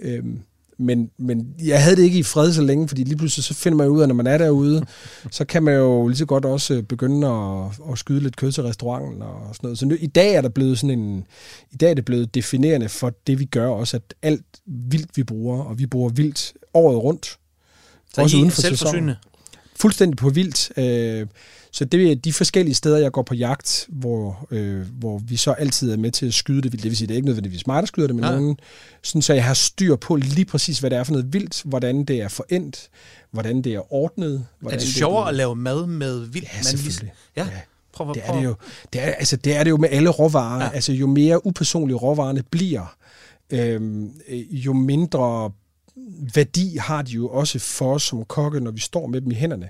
Øhm, men, men jeg havde det ikke i fred så længe, fordi lige pludselig så finder man ud af, at når man er derude, så kan man jo lige så godt også øh, begynde at, at skyde lidt kød til restauranten og sådan noget. Så nu, i dag er der blevet sådan en, i dag er det blevet definerende for det, vi gør også, at alt vildt, vi bruger, og vi bruger vildt året rundt. Så også I uden for selvforsynende? Fuldstændig på vildt. Øh, så det er de forskellige steder, jeg går på jagt, hvor, øh, hvor vi så altid er med til at skyde det vildt. Det vil sige, det er ikke nødvendigvis mig, der skyder det, men ja. nogen, sådan, så jeg har styr på lige præcis, hvad det er for noget vildt, hvordan det er forendt, hvordan det er ordnet. Hvordan er det sjovere det er, at lave mad med vildt? Ja, selvfølgelig. Ja. ja. Prøv, prøv. Det, er det, jo, det, er, altså, det er det jo med alle råvarer. Ja. Altså, jo mere upersonlige råvarerne bliver, øhm, jo mindre værdi har de jo også for os som kokke, når vi står med dem i hænderne.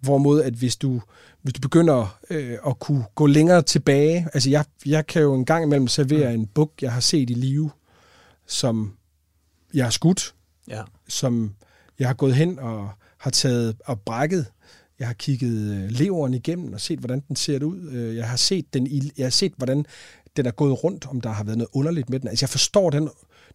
Hvorimod, at hvis du, hvis du begynder øh, at kunne gå længere tilbage, altså jeg, jeg kan jo en gang imellem servere mm. en buk, jeg har set i live, som jeg har skudt, ja. som jeg har gået hen og har taget og brækket. Jeg har kigget øh, leveren igennem og set, hvordan den ser ud. Øh, jeg har set den, jeg har set, hvordan den er gået rundt, om der har været noget underligt med den. Altså jeg forstår den,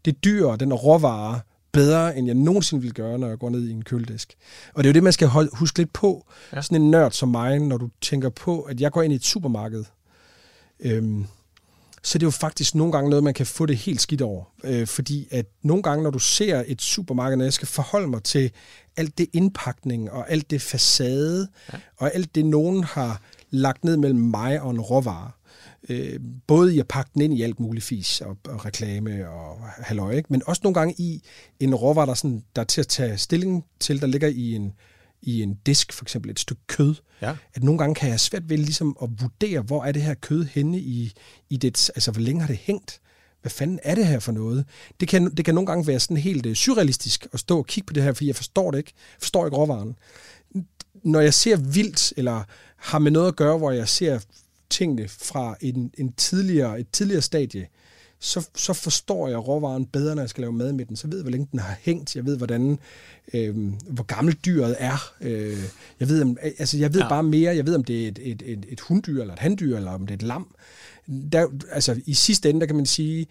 det dyr, den råvare, bedre, end jeg nogensinde ville gøre, når jeg går ned i en køledisk. Og det er jo det, man skal huske lidt på. Ja. Sådan en nørd som mig, når du tænker på, at jeg går ind i et supermarked. Øhm, så det er jo faktisk nogle gange noget, man kan få det helt skidt over. Øh, fordi at nogle gange, når du ser et supermarked, når jeg skal forholde mig til alt det indpakning og alt det facade, ja. og alt det, nogen har lagt ned mellem mig og en råvare, øh, både i at pakke den ind i alt muligt fis og, og reklame og halløj, ikke? men også nogle gange i en råvare, der, sådan, der er til at tage stilling til, der ligger i en, i en disk, for eksempel et stykke kød, ja. at nogle gange kan jeg svært ved ligesom at vurdere, hvor er det her kød henne i, i det, altså hvor længe har det hængt? Hvad fanden er det her for noget? Det kan, det kan nogle gange være sådan helt øh, surrealistisk at stå og kigge på det her, fordi jeg forstår det ikke. Forstår ikke råvaren. Når jeg ser vildt, eller har med noget at gøre, hvor jeg ser tingene fra en, en tidligere, et tidligere stadie, så, så forstår jeg råvaren bedre, når jeg skal lave mad med den. Så ved jeg, hvor længe den har hængt. Jeg ved, hvordan, øh, hvor gammel dyret er. Øh, jeg ved, om, altså, jeg ved ja. bare mere. Jeg ved, om det er et, et, et, et hunddyr, eller et handdyr, eller om det er et lam. Der, altså, I sidste ende, der kan man sige,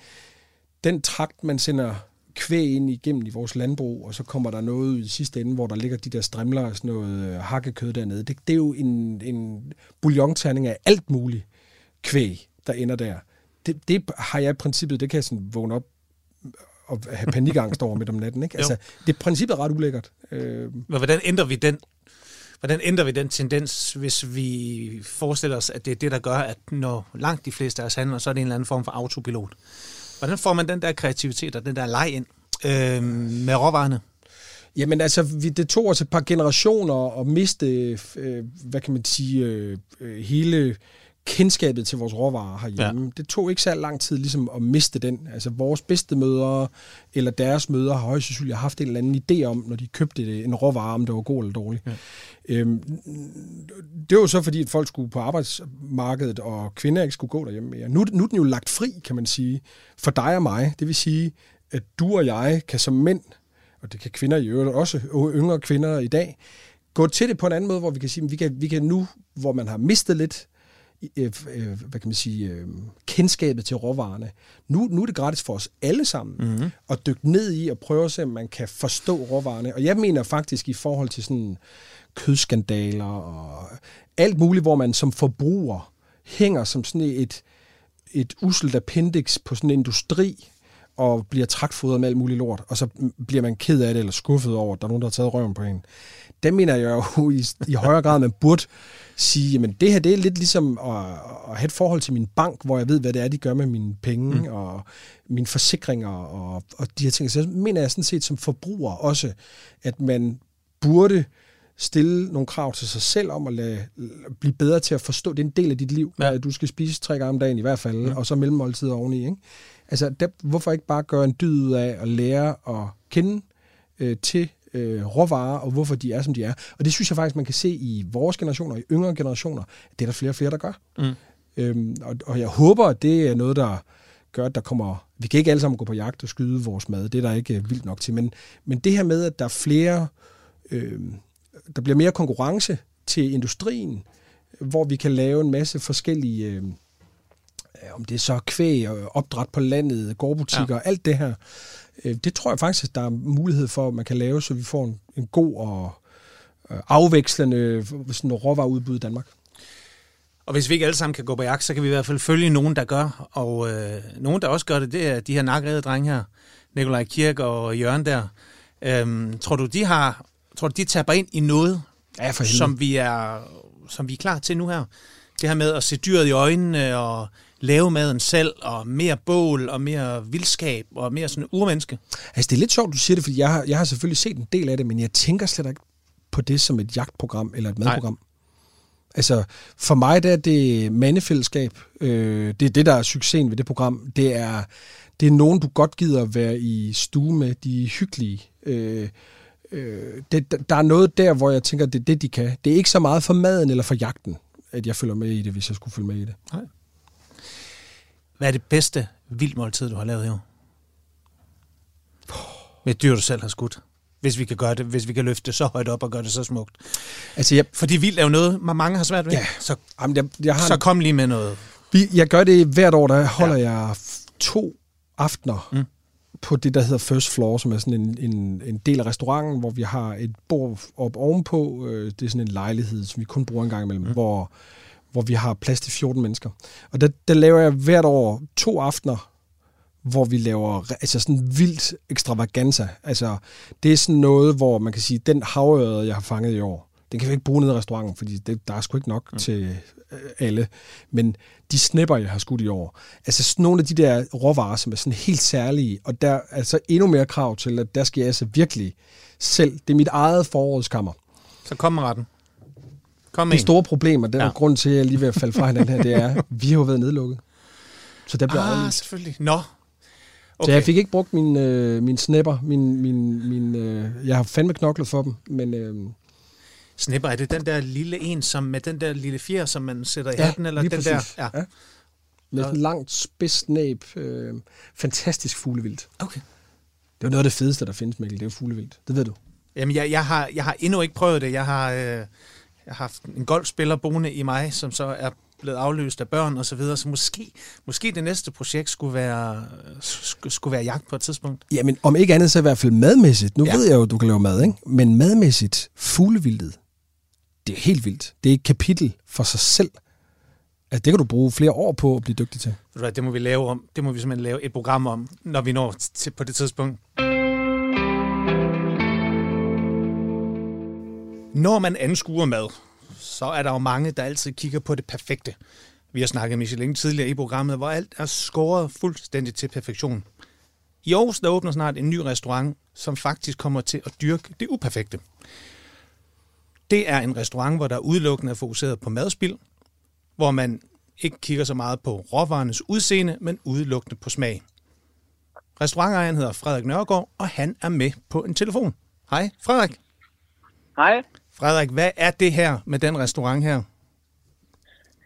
den trakt, man sender kvæg ind igennem i vores landbrug, og så kommer der noget i sidste ende, hvor der ligger de der strimler og sådan noget øh, hakkekød dernede. Det, det er jo en, en bouillonterning af alt muligt kvæg, der ender der. Det, det har jeg i princippet, det kan jeg sådan vågne op og have panikangst over midt om natten. Ikke? Altså, det er princippet ret ulækkert. Øh. Men hvordan ændrer vi den Hvordan ændrer vi den tendens, hvis vi forestiller os, at det er det, der gør, at når langt de fleste af os handler, så er det en eller anden form for autopilot? Hvordan får man den der kreativitet og den der leg ind øh, med råvarerne? Jamen altså, vi, det tog os et par generationer at miste, øh, hvad kan man sige, øh, øh hele kendskabet til vores råvarer herhjemme. Ja. Det tog ikke så lang tid ligesom at miste den. Altså vores bedste mødre eller deres mødre har højst sandsynligt haft en eller anden idé om, når de købte en råvare, om det var god eller dårlig. Ja. Øhm, det var jo så fordi, at folk skulle på arbejdsmarkedet, og kvinder ikke skulle gå derhjemme mere. Nu, nu er den jo lagt fri, kan man sige, for dig og mig. Det vil sige, at du og jeg kan som mænd, og det kan kvinder i øvrigt også, yngre kvinder i dag, gå til det på en anden måde, hvor vi kan sige, at vi kan, vi kan nu, hvor man har mistet lidt øh, øh, hvad kan man sige, øh, kendskabet til råvarerne. Nu, nu er det gratis for os alle sammen mm-hmm. at dykke ned i og prøve at se, om man kan forstå råvarerne. Og jeg mener faktisk i forhold til sådan kødskandaler og alt muligt, hvor man som forbruger hænger som sådan et, et uselt appendix på sådan en industri, og bliver trækfodret med alt muligt lort, og så bliver man ked af det, eller skuffet over, at der er nogen, der har taget røven på en. Det mener jeg jo i, i højere grad, man burde sige, jamen det her, det er lidt ligesom at, at have et forhold til min bank, hvor jeg ved, hvad det er, de gør med mine penge, mm. og mine forsikringer, og, og de her ting. Så mener jeg sådan set som forbruger også, at man burde stille nogle krav til sig selv om at lade, blive bedre til at forstå, det er en del af dit liv, ja. at du skal spise tre gange om dagen i hvert fald, ja. og så mellemmåltider oveni. Ikke? Altså, der, hvorfor ikke bare gøre en dyd ud af at lære at kende øh, til øh, råvarer, og hvorfor de er, som de er. Og det synes jeg faktisk, man kan se i vores generationer, i yngre generationer, det er der flere og flere, der gør. Mm. Øhm, og, og jeg håber, at det er noget, der gør, at der kommer... Vi kan ikke alle sammen gå på jagt og skyde vores mad. Det er der ikke øh, vildt nok til. Men, men det her med, at der er flere... Øh, der bliver mere konkurrence til industrien, hvor vi kan lave en masse forskellige... Øh, om det er så kvæg og opdræt på landet, gårdbutikker, ja. alt det her. Øh, det tror jeg faktisk, at der er mulighed for, at man kan lave, så vi får en, en god og øh, afvekslende sådan råvareudbud i Danmark. Og hvis vi ikke alle sammen kan gå på jagt, så kan vi i hvert fald følge nogen, der gør. Og øh, nogen, der også gør det, det er de her nakkede drenge her. Nikolaj Kirk og Jørgen der. Øhm, tror du, de har, tror du, de taber ind i noget, ja, for som vi, er, som vi er klar til nu her? Det her med at se dyret i øjnene og lave maden selv, og mere bål, og mere vildskab, og mere sådan urmenneske. Altså, det er lidt sjovt, du siger det, fordi jeg har, jeg har selvfølgelig set en del af det, men jeg tænker slet ikke på det som et jagtprogram eller et madprogram. Nej. Altså, for mig der er det mandefællesskab. Øh, det er det, der er succesen ved det program. Det er, det er nogen, du godt gider være i stue med. De er hyggelige. Øh, øh, det, der er noget der, hvor jeg tænker, det er det, de kan. Det er ikke så meget for maden eller for jagten, at jeg følger med i det, hvis jeg skulle følge med i det. Nej. Hvad er det bedste vildmåltid, du har lavet i år? Med dyr, du selv har skudt hvis vi kan gøre det, hvis vi kan løfte det så højt op og gøre det så smukt. Altså, jeg, Fordi vildt er jo noget, mange har svært ved. Ja. Så, Jamen, jeg, jeg har så kom lige med noget. Jeg gør det hvert år, der holder ja. jeg to aftener mm. på det, der hedder First Floor, som er sådan en, en, en del af restauranten, hvor vi har et bord op ovenpå. Øh, det er sådan en lejlighed, som vi kun bruger en gang imellem, mm. hvor, hvor vi har plads til 14 mennesker. Og der, der laver jeg hvert år to aftener hvor vi laver altså sådan vildt ekstravaganza. Altså, det er sådan noget, hvor man kan sige, den havørred, jeg har fanget i år, den kan vi ikke bruge nede i restauranten, fordi det, der er sgu ikke nok mm. til øh, alle. Men de snipper, jeg har skudt i år, altså sådan nogle af de der råvarer, som er sådan helt særlige, og der er altså endnu mere krav til, at der skal jeg altså virkelig selv, det er mit eget forårskammer. Så kom med retten. Kom det store problemer, den ja. grund til, at jeg lige vil falde fra hinanden her, det er, at vi har jo været nedlukket. Så der bliver ah, selvfølgelig. Nå, Okay. Så jeg fik ikke brugt min, øh, min snapper. Min, min, min, øh, jeg har fandme knoklet for dem, men... Øh, Snapper, er det den der lille en, som med den der lille fjer, som man sætter i ja, hatten? Eller den præcis. der? Ja. ja. Med en langt spids næb. Øh, fantastisk fuglevildt. Okay. Det er noget af det fedeste, der findes, Mikkel. Det er jo fuglevildt. Det ved du. Jamen, jeg, jeg, har, jeg har endnu ikke prøvet det. Jeg har, øh, jeg har haft en golfspiller boende i mig, som så er blevet afløst af børn og så videre, så måske, måske det næste projekt skulle være, skulle være jagt på et tidspunkt. Jamen, om ikke andet så i hvert fald madmæssigt. Nu ja. ved jeg jo, du kan lave mad, ikke? Men madmæssigt, fuglevildet, det er helt vildt. Det er et kapitel for sig selv. Altså, det kan du bruge flere år på at blive dygtig til. Det må vi lave om. Det må vi simpelthen lave et program om, når vi når til på det tidspunkt. Når man anskuer mad, så er der jo mange, der altid kigger på det perfekte. Vi har snakket Michelin tidligere i programmet, hvor alt er skåret fuldstændig til perfektion. I Aarhus der åbner snart en ny restaurant, som faktisk kommer til at dyrke det uperfekte. Det er en restaurant, hvor der udelukkende er fokuseret på madspil, hvor man ikke kigger så meget på råvarernes udseende, men udelukkende på smag. Restaurantejeren hedder Frederik Nørgaard, og han er med på en telefon. Hej, Frederik. Hej. Frederik, hvad er det her med den restaurant her?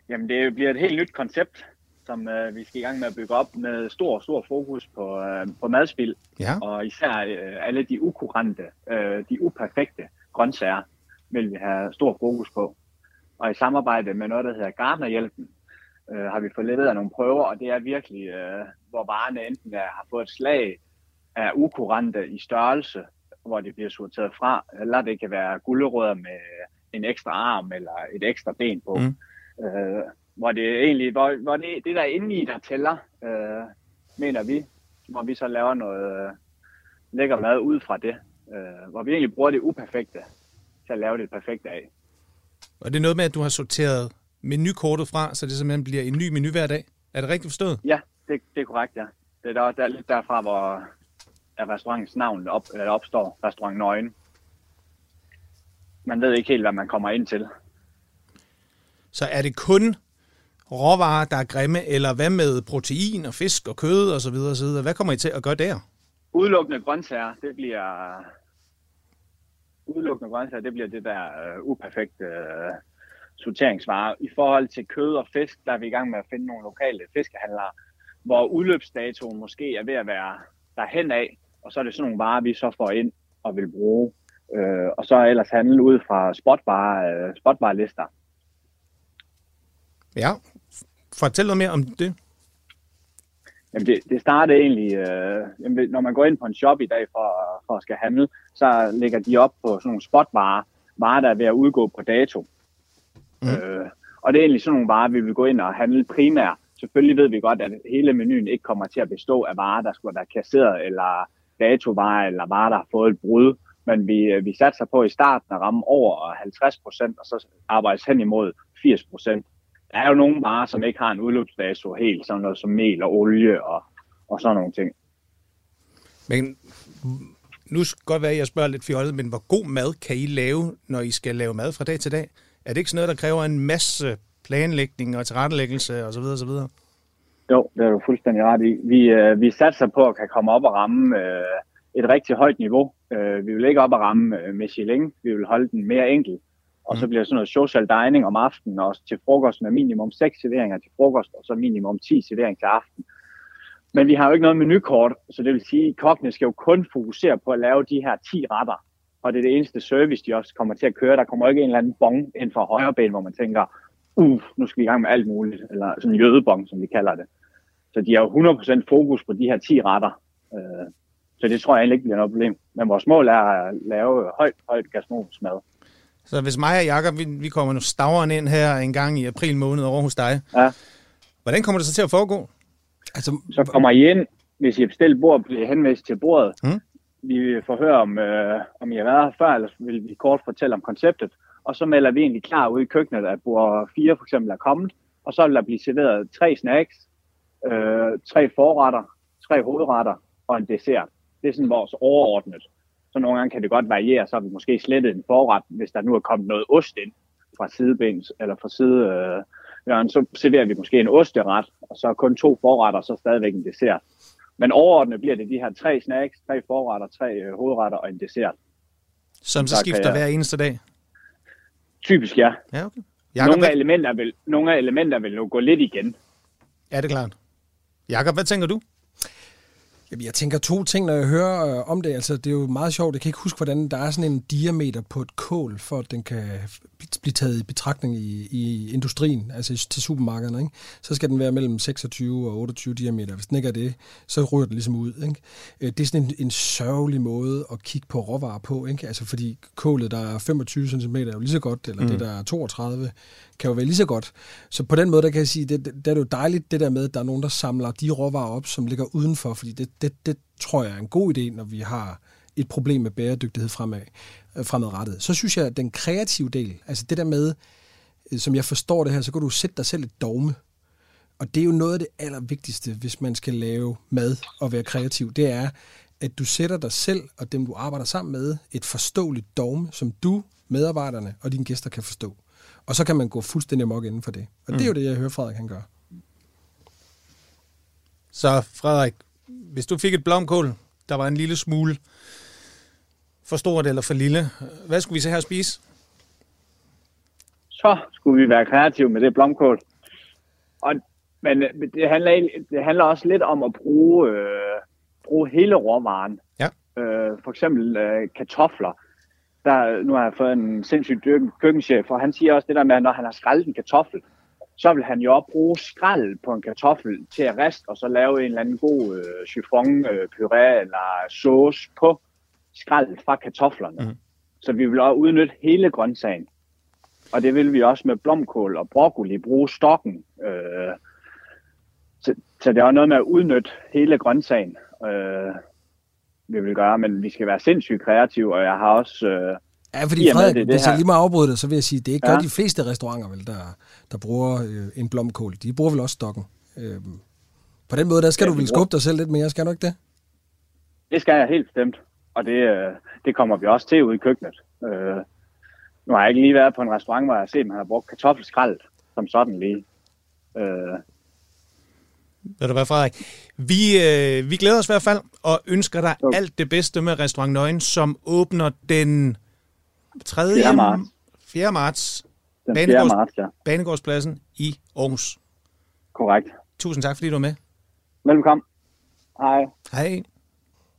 Jamen, det bliver et helt nyt koncept, som øh, vi skal i gang med at bygge op med stor, stor fokus på, øh, på madspil. Ja. Og især øh, alle de ukurante, øh, de uperfekte grøntsager vil vi have stor fokus på. Og i samarbejde med noget, der hedder Gardnerhjælpen, øh, har vi fået leveret nogle prøver, og det er virkelig, øh, hvor varerne enten er, har fået et slag af ukurante i størrelse, hvor det bliver sorteret fra, eller det kan være gulerødder med en ekstra arm eller et ekstra ben på. Mm. Øh, hvor det egentlig, hvor, hvor det, det der er inde i, der tæller, øh, mener vi, hvor vi så laver noget øh, lækker mad ud fra det, øh, hvor vi egentlig bruger det uperfekte til at lave det perfekte af. Og det er noget med, at du har sorteret menukortet fra, så det simpelthen bliver en ny menu hver dag? Er det rigtigt forstået? Ja, det, det er korrekt, ja. Det er, der, der, lidt derfra, hvor, at restaurantens navn op, eller opstår, restaurant Nøgen. man ved ikke helt, hvad man kommer ind til. Så er det kun råvarer, der er grimme, eller hvad med protein og fisk og kød og så videre, og så videre? Hvad kommer I til at gøre der? Udelukkende grøntsager, det bliver udelukkende grøntsager, det bliver det der uh, uperfekte uh, sorteringsvarer. I forhold til kød og fisk, der er vi i gang med at finde nogle lokale fiskehandlere, hvor udløbsdatoen måske er ved at være derhen af, og så er det sådan nogle varer, vi så får ind og vil bruge. Uh, og så ellers handle ud fra spotvarer, uh, spotvarelister. Ja, fortæl noget mere om det. Jamen det, det startede egentlig, øh, jamen når man går ind på en shop i dag for, for at skal handle, så lægger de op på sådan nogle spotvarer, varer, der er ved at udgå på dato. Mm. Øh, og det er egentlig sådan nogle varer, vi vil gå ind og handle primært. Selvfølgelig ved vi godt, at hele menuen ikke kommer til at bestå af varer, der skulle være kasseret, eller datovarer, eller varer, der har fået et brud. Men vi, øh, vi satser på i starten at ramme over 50 procent, og så arbejdes hen imod 80 procent der er jo nogle varer, som ikke har en udløbsdato helt, sådan noget som mel og olie og, og sådan nogle ting. Men nu skal godt være, at jeg spørger lidt fjollet, men hvor god mad kan I lave, når I skal lave mad fra dag til dag? Er det ikke sådan noget, der kræver en masse planlægning og tilrettelæggelse osv. osv.? Jo, det er du fuldstændig ret i. Vi, øh, vi satser på at kan komme op og ramme øh, et rigtig højt niveau. Øh, vi vil ikke op og ramme øh, Michelin. Vi vil holde den mere enkel. Og så mm. bliver det sådan noget social dining om aftenen, og til frokost med minimum 6 serveringer til frokost, og så minimum 10 serveringer til aften. Men vi har jo ikke noget menukort, så det vil sige, at kokkene skal jo kun fokusere på at lave de her 10 retter. Og det er det eneste service, de også kommer til at køre. Der kommer ikke en eller anden bong ind fra højre ben, hvor man tænker, uh, nu skal vi i gang med alt muligt, eller sådan en jødebong, som vi kalder det. Så de har jo 100% fokus på de her 10 retter. Øh, så det tror jeg egentlig ikke bliver noget problem. Men vores mål er at lave højt, højt gastronomisk mad. Så hvis mig og Jacob, vi, vi kommer nu stavren ind her en gang i april måned over hos dig, ja. hvordan kommer det så til at foregå? Altså, så kommer I ind, hvis I har bestilt bord, bliver henvist til bordet. Mm. Vi får høre, om, øh, om I har været her før, eller vil vi kort fortælle om konceptet. Og så melder vi egentlig klar ude i køkkenet, at bord 4 for eksempel er kommet. Og så vil der blive serveret tre snacks, øh, tre forretter, tre hovedretter og en dessert. Det er sådan vores overordnet så nogle gange kan det godt variere, så har vi måske slettet en forret, hvis der nu er kommet noget ost ind fra sidebens eller fra side øh, så serverer vi måske en osteret, og så kun to forretter, og så stadigvæk en dessert. Men overordnet bliver det de her tre snacks, tre forretter, tre øh, hovedretter og en dessert. Som så skifter jeg... hver eneste dag? Typisk ja. Ja, okay. Jacob, nogle, af elementer vil, nogle af elementer vil nu gå lidt igen. Ja, det er klart. Jakob, hvad tænker du? Jamen, jeg tænker to ting, når jeg hører øh, om det. Altså, det er jo meget sjovt. Jeg kan ikke huske, hvordan der er sådan en diameter på et kål, for at den kan blive taget i betragtning i, i industrien, altså til supermarkederne. Ikke? Så skal den være mellem 26 og 28 diameter. Hvis den ikke er det, så ryger den ligesom ud. Ikke? Øh, det er sådan en, en sørgelig måde at kigge på råvarer på. Ikke? Altså, fordi kålet, der er 25 cm, er jo lige så godt, eller mm. det, der er 32 kan jo være lige så godt. Så på den måde, der kan jeg sige, det, det, det er jo dejligt, det der med, at der er nogen, der samler de råvarer op, som ligger udenfor, fordi det, det, det tror jeg er en god idé, når vi har et problem med bæredygtighed fremad, øh, fremadrettet. Så synes jeg, at den kreative del, altså det der med, øh, som jeg forstår det her, så kan du sætte dig selv et dogme. Og det er jo noget af det allervigtigste, hvis man skal lave mad og være kreativ. Det er, at du sætter dig selv og dem, du arbejder sammen med, et forståeligt dogme, som du, medarbejderne og dine gæster kan forstå. Og så kan man gå fuldstændig mok inden for det. Og mm. det er jo mm. det, jeg hører Frederik han gør. Så Frederik, hvis du fik et blomkål, der var en lille smule for stort eller for lille, hvad skulle vi så at spise? Så skulle vi være kreative med det blomkål. Og, men det handler, det handler også lidt om at bruge, øh, bruge hele råvaren. Ja. Øh, for eksempel øh, kartofler der, nu har jeg fået en sindssygt køkkenchef, og han siger også det der med, at når han har skrællet en kartoffel, så vil han jo også bruge skrald på en kartoffel til at riste, og så lave en eller anden god øh, chiffon, øh, puré eller sauce på skrald fra kartoflerne. Mm. Så vi vil også udnytte hele grøntsagen. Og det vil vi også med blomkål og broccoli bruge stokken. Øh, så, så det er også noget med at udnytte hele grøntsagen. Øh, vi vil gøre, men vi skal være sindssygt kreative, og jeg har også... Øh, ja, fordi Frederik, det, det hvis jeg lige må afbryde det, så vil jeg sige, det ikke ja. gør de fleste restauranter, vel, der, der bruger øh, en blomkål. De bruger vel også stokken. Øh, på den måde, der skal ja, du vel skubbe dig selv lidt mere, skal du ikke det? Det skal jeg helt bestemt, og det, øh, det kommer vi også til ude i køkkenet. Øh, Nu har jeg ikke lige været på en restaurant, hvor jeg har set, at man har brugt kartoffelskrald som sådan lige. Øh, ved du hvad, Frederik? Vi, øh, vi glæder os i hvert fald, og ønsker dig okay. alt det bedste med Restaurant Nøgen, som åbner den 3. 4. marts. 4. marts. Den 4. Banegårds, marts, ja. Banegårdspladsen i Aarhus. Korrekt. Tusind tak, fordi du var med. Velkommen. Hej. Hej.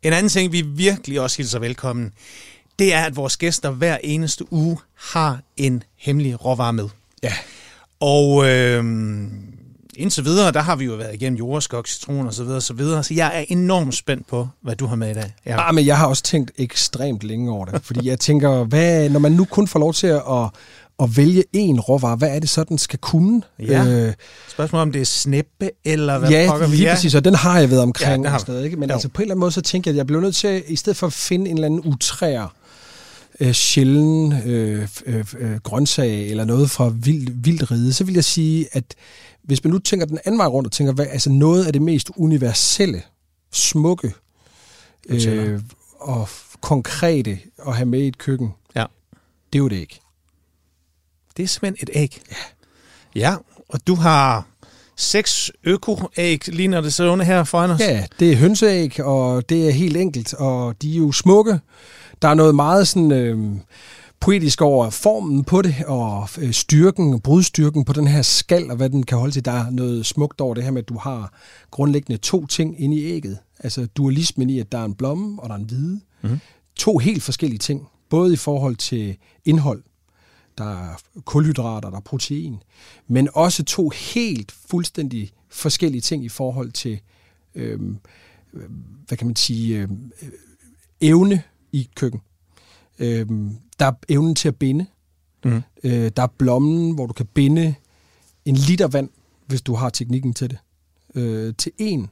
En anden ting, vi virkelig også hilser velkommen, det er, at vores gæster hver eneste uge har en hemmelig råvare med. Ja. Og øh, indtil videre, der har vi jo været igennem jordskok, citron og så videre, så videre. Så jeg er enormt spændt på, hvad du har med i dag. Ja. Ah, men jeg har også tænkt ekstremt længe over det, fordi jeg tænker, hvad, når man nu kun får lov til at, at vælge en råvare, hvad er det så, den skal kunne? Ja. Øh, Spørgsmålet om det er snæppe, eller hvad ja, pokker vi lige præcis, og den har jeg været omkring. Ja, og sådan noget, ikke? Men jo. altså på en eller anden måde, så tænker jeg, at jeg bliver nødt til, i stedet for at finde en eller anden utræer, øh, sjælden øh, øh, øh, grøntsag eller noget fra vild, vildt ride, så vil jeg sige, at hvis man nu tænker den anden vej rundt og tænker, hvad, altså noget af det mest universelle, smukke øh, og konkrete at have med i et køkken, ja. det er jo et æg. Det er simpelthen et æg? Ja. Ja, og du har seks øko-æg, lige når det ser under her foran os. Ja, det er hønseæg, og det er helt enkelt, og de er jo smukke. Der er noget meget sådan... Øh, poetisk over formen på det, og øh, styrken, brudstyrken på den her skal, og hvad den kan holde til. Der er noget smukt over det her med, at du har grundlæggende to ting inde i ægget. Altså dualismen i, at der er en blomme, og der er en hvide. Mm. To helt forskellige ting, både i forhold til indhold, der er kulhydrater, der er protein, men også to helt fuldstændig forskellige ting i forhold til, øh, hvad kan man sige, øh, evne i køkken. Øh, der er evnen til at binde. Mm. Øh, der er blommen, hvor du kan binde en liter vand, hvis du har teknikken til det, øh, til en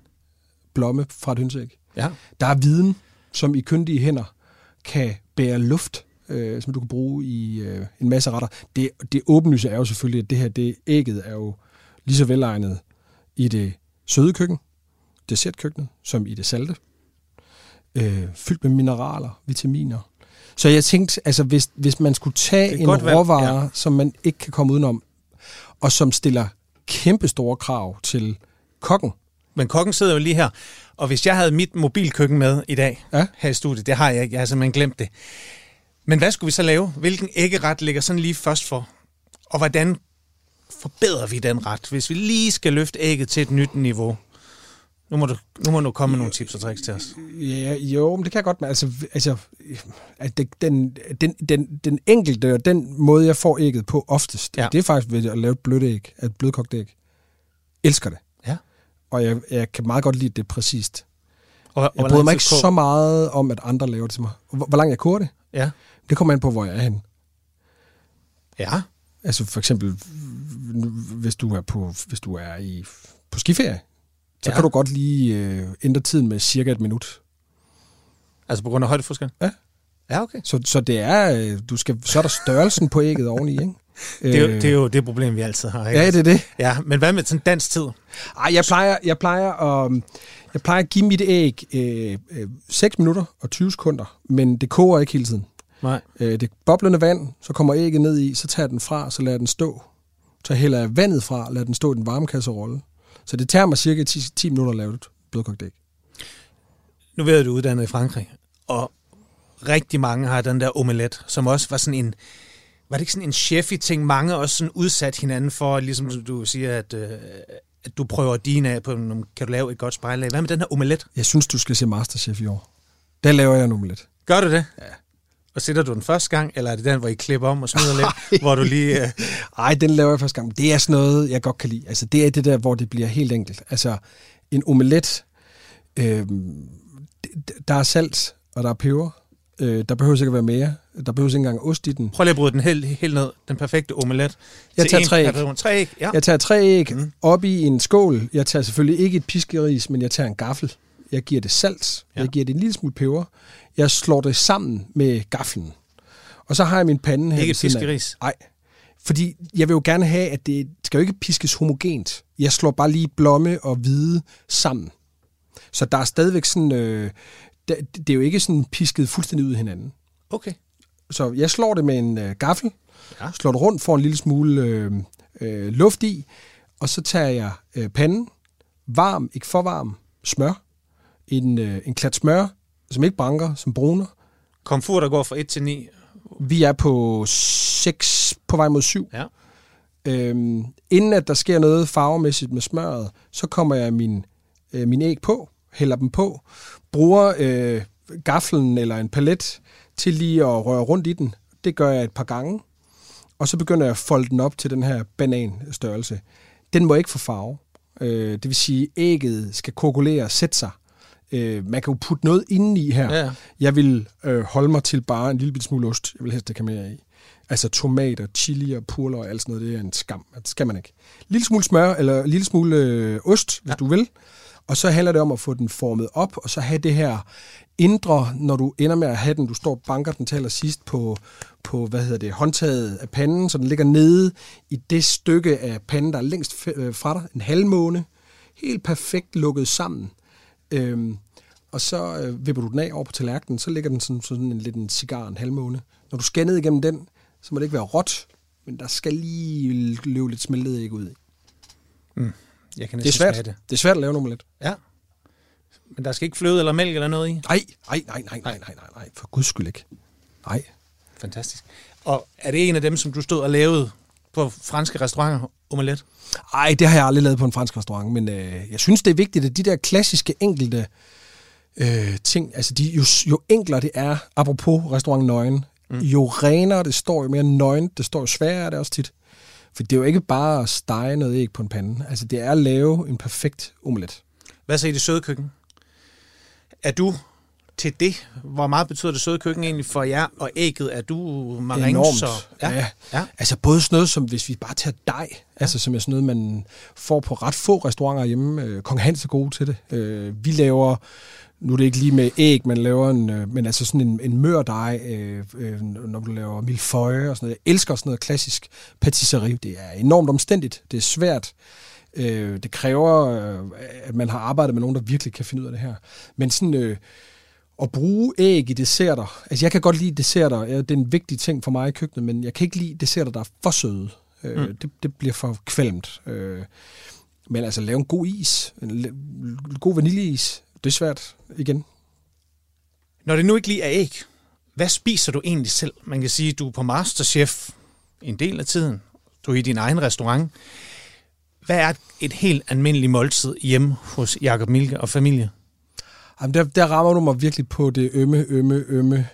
blomme fra et hønseæg. Ja. Der er viden, som i kyndige hænder kan bære luft, øh, som du kan bruge i øh, en masse retter. Det, det åbenlyse er jo selvfølgelig, at det her det ægget er jo lige så velegnet i det søde køkken, dessertkøkkenet, som i det salte. Øh, fyldt med mineraler, vitaminer, så jeg tænkte, altså hvis, hvis man skulle tage en råvare, ja. som man ikke kan komme udenom, og som stiller kæmpe store krav til kokken. Men kokken sidder jo lige her, og hvis jeg havde mit mobilkøkken med i dag ja. her i studiet, det har jeg ikke, jeg har simpelthen glemt det. Men hvad skulle vi så lave? Hvilken æggeret ligger sådan lige først for? Og hvordan forbedrer vi den ret, hvis vi lige skal løfte ægget til et nyt niveau? Nu må du, nu må du komme med nogle tips og tricks til os. Ja, jo, men det kan jeg godt. Men altså, altså at det, den, den, den, den enkelte og den måde, jeg får ægget på oftest, ja. det er faktisk ved at lave et blødt æg, et blødkogt æg. Elsker det. Ja. Og jeg, jeg kan meget godt lide det præcist. Og, og jeg bryder mig ikke så meget om, at andre laver det til mig. Hvor, hvor langt jeg koger det? Ja. Det kommer an på, hvor jeg er henne. Ja. Altså for eksempel, hvis du er på, hvis du er i, på skiferie, så ja. kan du godt lige øh, ændre tiden med cirka et minut. Altså på grund af højdeforskel? Ja. Ja, okay. Så, så det er, øh, du skal, så er der størrelsen på ægget oveni, ikke? Det er, jo, det er jo det problem, vi altid har. Ikke? Ja, det er det. Ja, men hvad med sådan dansk tid? Ej, jeg plejer, jeg plejer, at, jeg plejer at give mit æg øh, øh, 6 minutter og 20 sekunder, men det koger ikke hele tiden. Nej. Øh, det boblende vand, så kommer ægget ned i, så tager den fra, så lader den stå. Så hælder jeg vandet fra, lader den stå i den varme kasserolle. Så det tager mig cirka 10, 10 minutter at lave et blødkogt æg. Nu ved du uddannet i Frankrig, og rigtig mange har den der omelet, som også var sådan en, var det ikke sådan en chefy ting, mange også sådan udsat hinanden for, ligesom du siger, at, øh, at du prøver din af på, kan du lave et godt spejlag. Hvad med den her omelet? Jeg synes, du skal se Masterchef i år. Der laver jeg en omelet. Gør du det? Ja. Og sætter du den første gang, eller er det den, hvor I klipper om og smider lidt, hvor du lige... Øh... Ej, den laver jeg første gang. Det er sådan noget, jeg godt kan lide. Altså, det er det der, hvor det bliver helt enkelt. Altså, en omelet, øh, der er salt, og der er peber. Øh, der behøver sikkert være mere. Der behøver ikke engang ost i den. Prøv lige at bryde den helt, helt ned. Den perfekte omelet. Jeg tager tre æg. Tre æg, ja. Jeg tager tre æg mm. op i en skål. Jeg tager selvfølgelig ikke et piskeris, men jeg tager en gaffel. Jeg giver det salt. Ja. Jeg giver det en lille smule peber. Jeg slår det sammen med gaflen. Og så har jeg min pande her. Ikke piskeris? Nej. Fordi jeg vil jo gerne have, at det skal jo ikke piskes homogent. Jeg slår bare lige blomme og hvide sammen. Så der er stadigvæk sådan... Øh, det, det er jo ikke sådan pisket fuldstændig ud af hinanden. Okay. Så jeg slår det med en øh, gaffel, Ja. Slår det rundt, får en lille smule øh, øh, luft i, og så tager jeg øh, panden, varm, ikke for varm, smør, en, øh, en klat smør, som ikke branker, som bruner. Komfur, der går fra 1 til 9? Vi er på 6, på vej mod 7. Ja. Øhm, inden at der sker noget farvemæssigt med smøret, så kommer jeg min, øh, min æg på, hælder dem på, bruger øh, gaflen eller en palet til lige at røre rundt i den. Det gør jeg et par gange. Og så begynder jeg at folde den op til den her bananstørrelse. Den må ikke få farve. Øh, det vil sige, at ægget skal koagulere og sætte sig. Øh, man kan jo putte noget indeni her. Ja. Jeg vil øh, holde mig til bare en lille smule ost. Jeg vil helst ikke have mere i. Altså tomater, chili og purler og alt sådan noget, det er en skam. Det skal man ikke. Lille smule smør, eller lille smule øh, ost, hvis ja. du vil. Og så handler det om at få den formet op, og så have det her indre, når du ender med at have den, du står og banker den til allersidst på, på hvad hedder det, håndtaget af panden, så den ligger nede i det stykke af panden, der er længst øh, fra dig, en halvmåne, helt perfekt lukket sammen. Øhm, og så øh, vipper du den af over på tallerkenen, så ligger den sådan, sådan en lidt en cigar, en halvmåne. Når du skal ned igennem den, så må det ikke være råt, men der skal lige løbe lidt smeltet æg ud i. Mm. Jeg kan det er svært. Det. det er svært at lave nummer lidt. Ja. Men der skal ikke fløde eller mælk eller noget i? Nej, nej, nej, nej, nej, nej, nej, nej. For guds skyld ikke. Nej. Fantastisk. Og er det en af dem, som du stod og lavede på franske restauranter, omelet? Nej, det har jeg aldrig lavet på en fransk restaurant, men øh, jeg synes, det er vigtigt, at de der klassiske enkelte øh, ting, altså de, jo, jo enklere det er, apropos restaurant nøgen, mm. jo renere det står, jo mere nøgent det står, jo sværere er det også tit. For det er jo ikke bare at stege noget æg på en pande. Altså, det er at lave en perfekt omelet. Hvad så i det søde køkken? Er du til det? Hvor meget betyder det søde køkken egentlig for jer? Og ægget, er du maringe? Enormt. Så, ja. Ja. ja. Altså både sådan noget, som hvis vi bare tager dej, ja. altså som er sådan noget, man får på ret få restauranter hjemme. Øh, Kong Hans er god til det. Øh, vi laver nu er det ikke lige med æg, man laver en, øh, men altså sådan en, en mørdej, øh, øh, når du laver milføje og sådan noget. Jeg elsker sådan noget klassisk patisserie. Det er enormt omstændigt. Det er svært. Øh, det kræver, øh, at man har arbejdet med nogen, der virkelig kan finde ud af det her. Men sådan... Øh, at bruge æg i desserter. Altså, jeg kan godt lide desserter. Det er en vigtig ting for mig i køkkenet, men jeg kan ikke lide desserter, der er for søde. Øh, mm. det, det bliver for kvalmt. Øh, men altså, lave en god is. En god vaniljeis det er svært igen. Når det nu ikke lige er æg, hvad spiser du egentlig selv? Man kan sige, at du er på Masterchef en del af tiden. Du er i din egen restaurant. Hvad er et helt almindeligt måltid hjemme hos Jakob Milke og familie? Jamen, der, der rammer du mig virkelig på det ømme, ømme, ømme,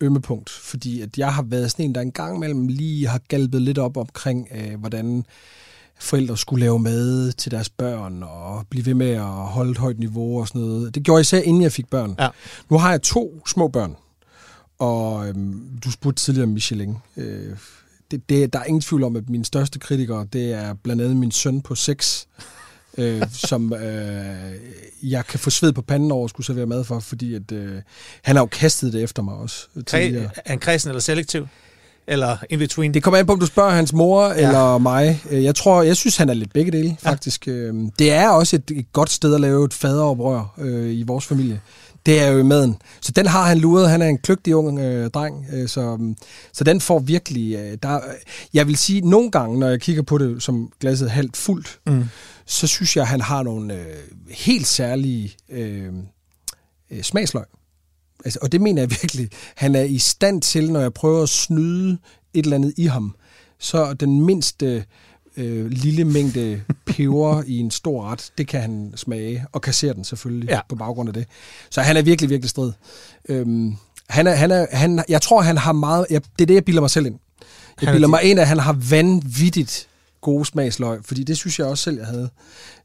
ømme punkt. Fordi at jeg har været sådan en, der engang mellem lige har galbet lidt op omkring, øh, hvordan forældre skulle lave mad til deres børn og blive ved med at holde et højt niveau og sådan noget. Det gjorde jeg især, inden jeg fik børn. Ja. Nu har jeg to små børn, og øhm, du spurgte tidligere om Michelin. Øh, det, det, der er ingen tvivl om, at min største kritiker, det er blandt andet min søn på 6, øh, som øh, jeg kan få sved på panden over at skulle servere mad for, fordi at, øh, han har jo kastet det efter mig også. Tidligere. Er han kredsen eller selektiv? eller in between? Det kommer an på, om du spørger hans mor ja. eller mig. Øh, jeg tror, jeg synes, han er lidt begge dele, faktisk. Ja. Øhm, det er også et, et godt sted at lave et faderoprør øh, i vores familie. Det er jo i maden. Så den har han luret. Han er en kløgtig ung øh, dreng. Øh, så, så den får virkelig... Øh, der, jeg vil sige, nogle gange, når jeg kigger på det som glasset halvt fuldt, mm. Så synes jeg, at han har nogle øh, helt særlige øh, øh smagsløg. Altså, og det mener jeg virkelig. Han er i stand til, når jeg prøver at snyde et eller andet i ham, så den mindste øh, lille mængde peber i en stor ret, det kan han smage, og kassere den selvfølgelig ja. på baggrund af det. Så han er virkelig, virkelig strid. Øhm, han er, han er, han, jeg tror, han har meget... Jeg, det er det, jeg bilder mig selv ind. Jeg bilder mig ind, at han har vanvittigt gode smagsløg, fordi det synes jeg også selv, jeg havde.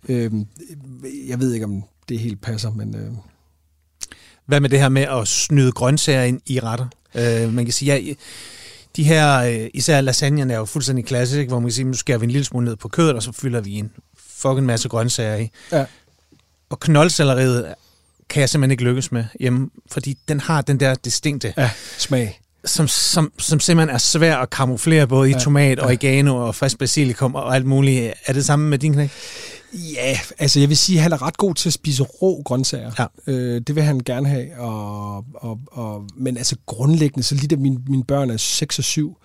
Øhm, jeg ved ikke, om det helt passer, men... Øh, hvad med det her med at snyde grøntsager ind i retter? Øh, man kan sige, ja, de her, øh, især lasagnerne er jo fuldstændig klassisk, hvor man kan sige, nu skærer vi en lille smule ned på kødet, og så fylder vi en fucking masse grøntsager i. Ja. Og knoldcelleriet kan jeg simpelthen ikke lykkes med hjemme, fordi den har den der distinkte ja, smag. Som, som, som simpelthen er svær at kamuflere både i ja, tomat, ja. oregano og frisk basilikum og alt muligt. Er det samme med din knæk? Ja, altså jeg vil sige, at han er ret god til at spise rå grøntsager. Ja. Øh, det vil han gerne have. Og, og, og, men altså grundlæggende, så lige da mine, mine børn er 6 og 7,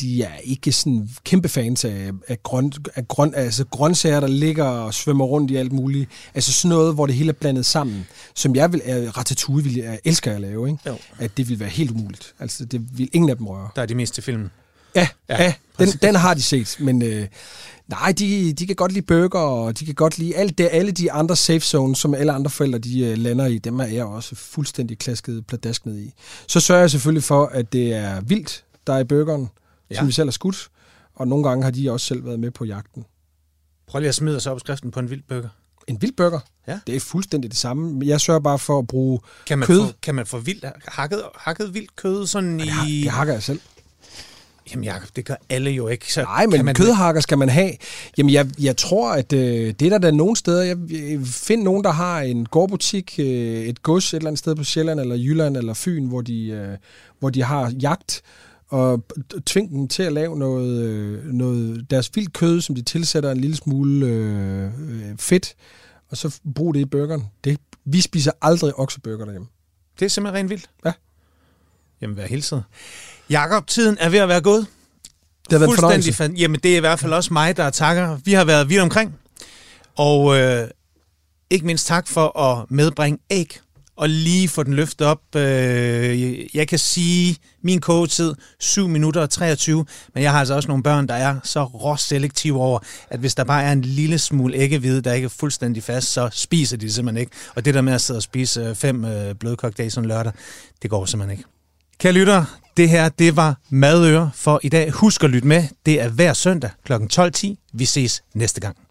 de er ikke sådan kæmpe fans af, af, grøn, af grøn, altså grøntsager, der ligger og svømmer rundt i alt muligt. Altså sådan noget, hvor det hele er blandet sammen. Som jeg vil, er ratatouille, vil jeg, elsker at lave, ikke? Jo. At det vil være helt umuligt. Altså, det vil ingen af dem røre. Der er de mest til filmen. Ja, ja, ja den, den har de set, men øh, nej, de, de kan godt lide burger, og de kan godt lide alt det, alle de andre safe zones, som alle andre forældre de øh, lander i, dem er jeg også fuldstændig klasket pladask ned i. Så sørger jeg selvfølgelig for, at det er vildt, der er i burgeren, ja. som vi selv har skudt, og nogle gange har de også selv været med på jagten. Prøv lige at smide os opskriften på en vild burger. En vild burger? Ja. Det er fuldstændig det samme. Jeg sørger bare for at bruge kan man kød. Få, kan man få vildt, hakket, hakket vildt kød sådan i... Det, det hakker jeg selv. Jamen Jacob, det gør alle jo ikke. Så Nej, men man... kødhakker skal man have. Jamen jeg, jeg tror, at øh, det er der, der er nogle steder. Jeg, jeg find nogen, der har en gårdbutik, øh, et gods et eller andet sted på Sjælland, eller Jylland, eller Fyn, hvor de, øh, hvor de har jagt, og tving dem til at lave noget, øh, noget deres vildt kød, som de tilsætter en lille smule øh, øh, fedt, og så brug det i burgeren. Det, vi spiser aldrig okseburger derhjemme. Det er simpelthen rent vildt? Ja. Jamen, vær hilset. Jakob, tiden er ved at være gået. Det har været Fuldstændig fan- Jamen, det er i hvert fald også mig, der takker. Vi har været vidt omkring. Og øh, ikke mindst tak for at medbringe æg og lige få den løftet op. Øh, jeg kan sige, min kogetid 7 minutter og 23, men jeg har altså også nogle børn, der er så råselektive over, at hvis der bare er en lille smule æggehvide, der ikke er fuldstændig fast, så spiser de det simpelthen ikke. Og det der med at sidde og spise øh, fem øh, blødkogte dage sådan lørdag, det går simpelthen ikke. Kære lytter, det her det var Madøre for i dag. Husk at lytte med. Det er hver søndag kl. 12.10. Vi ses næste gang.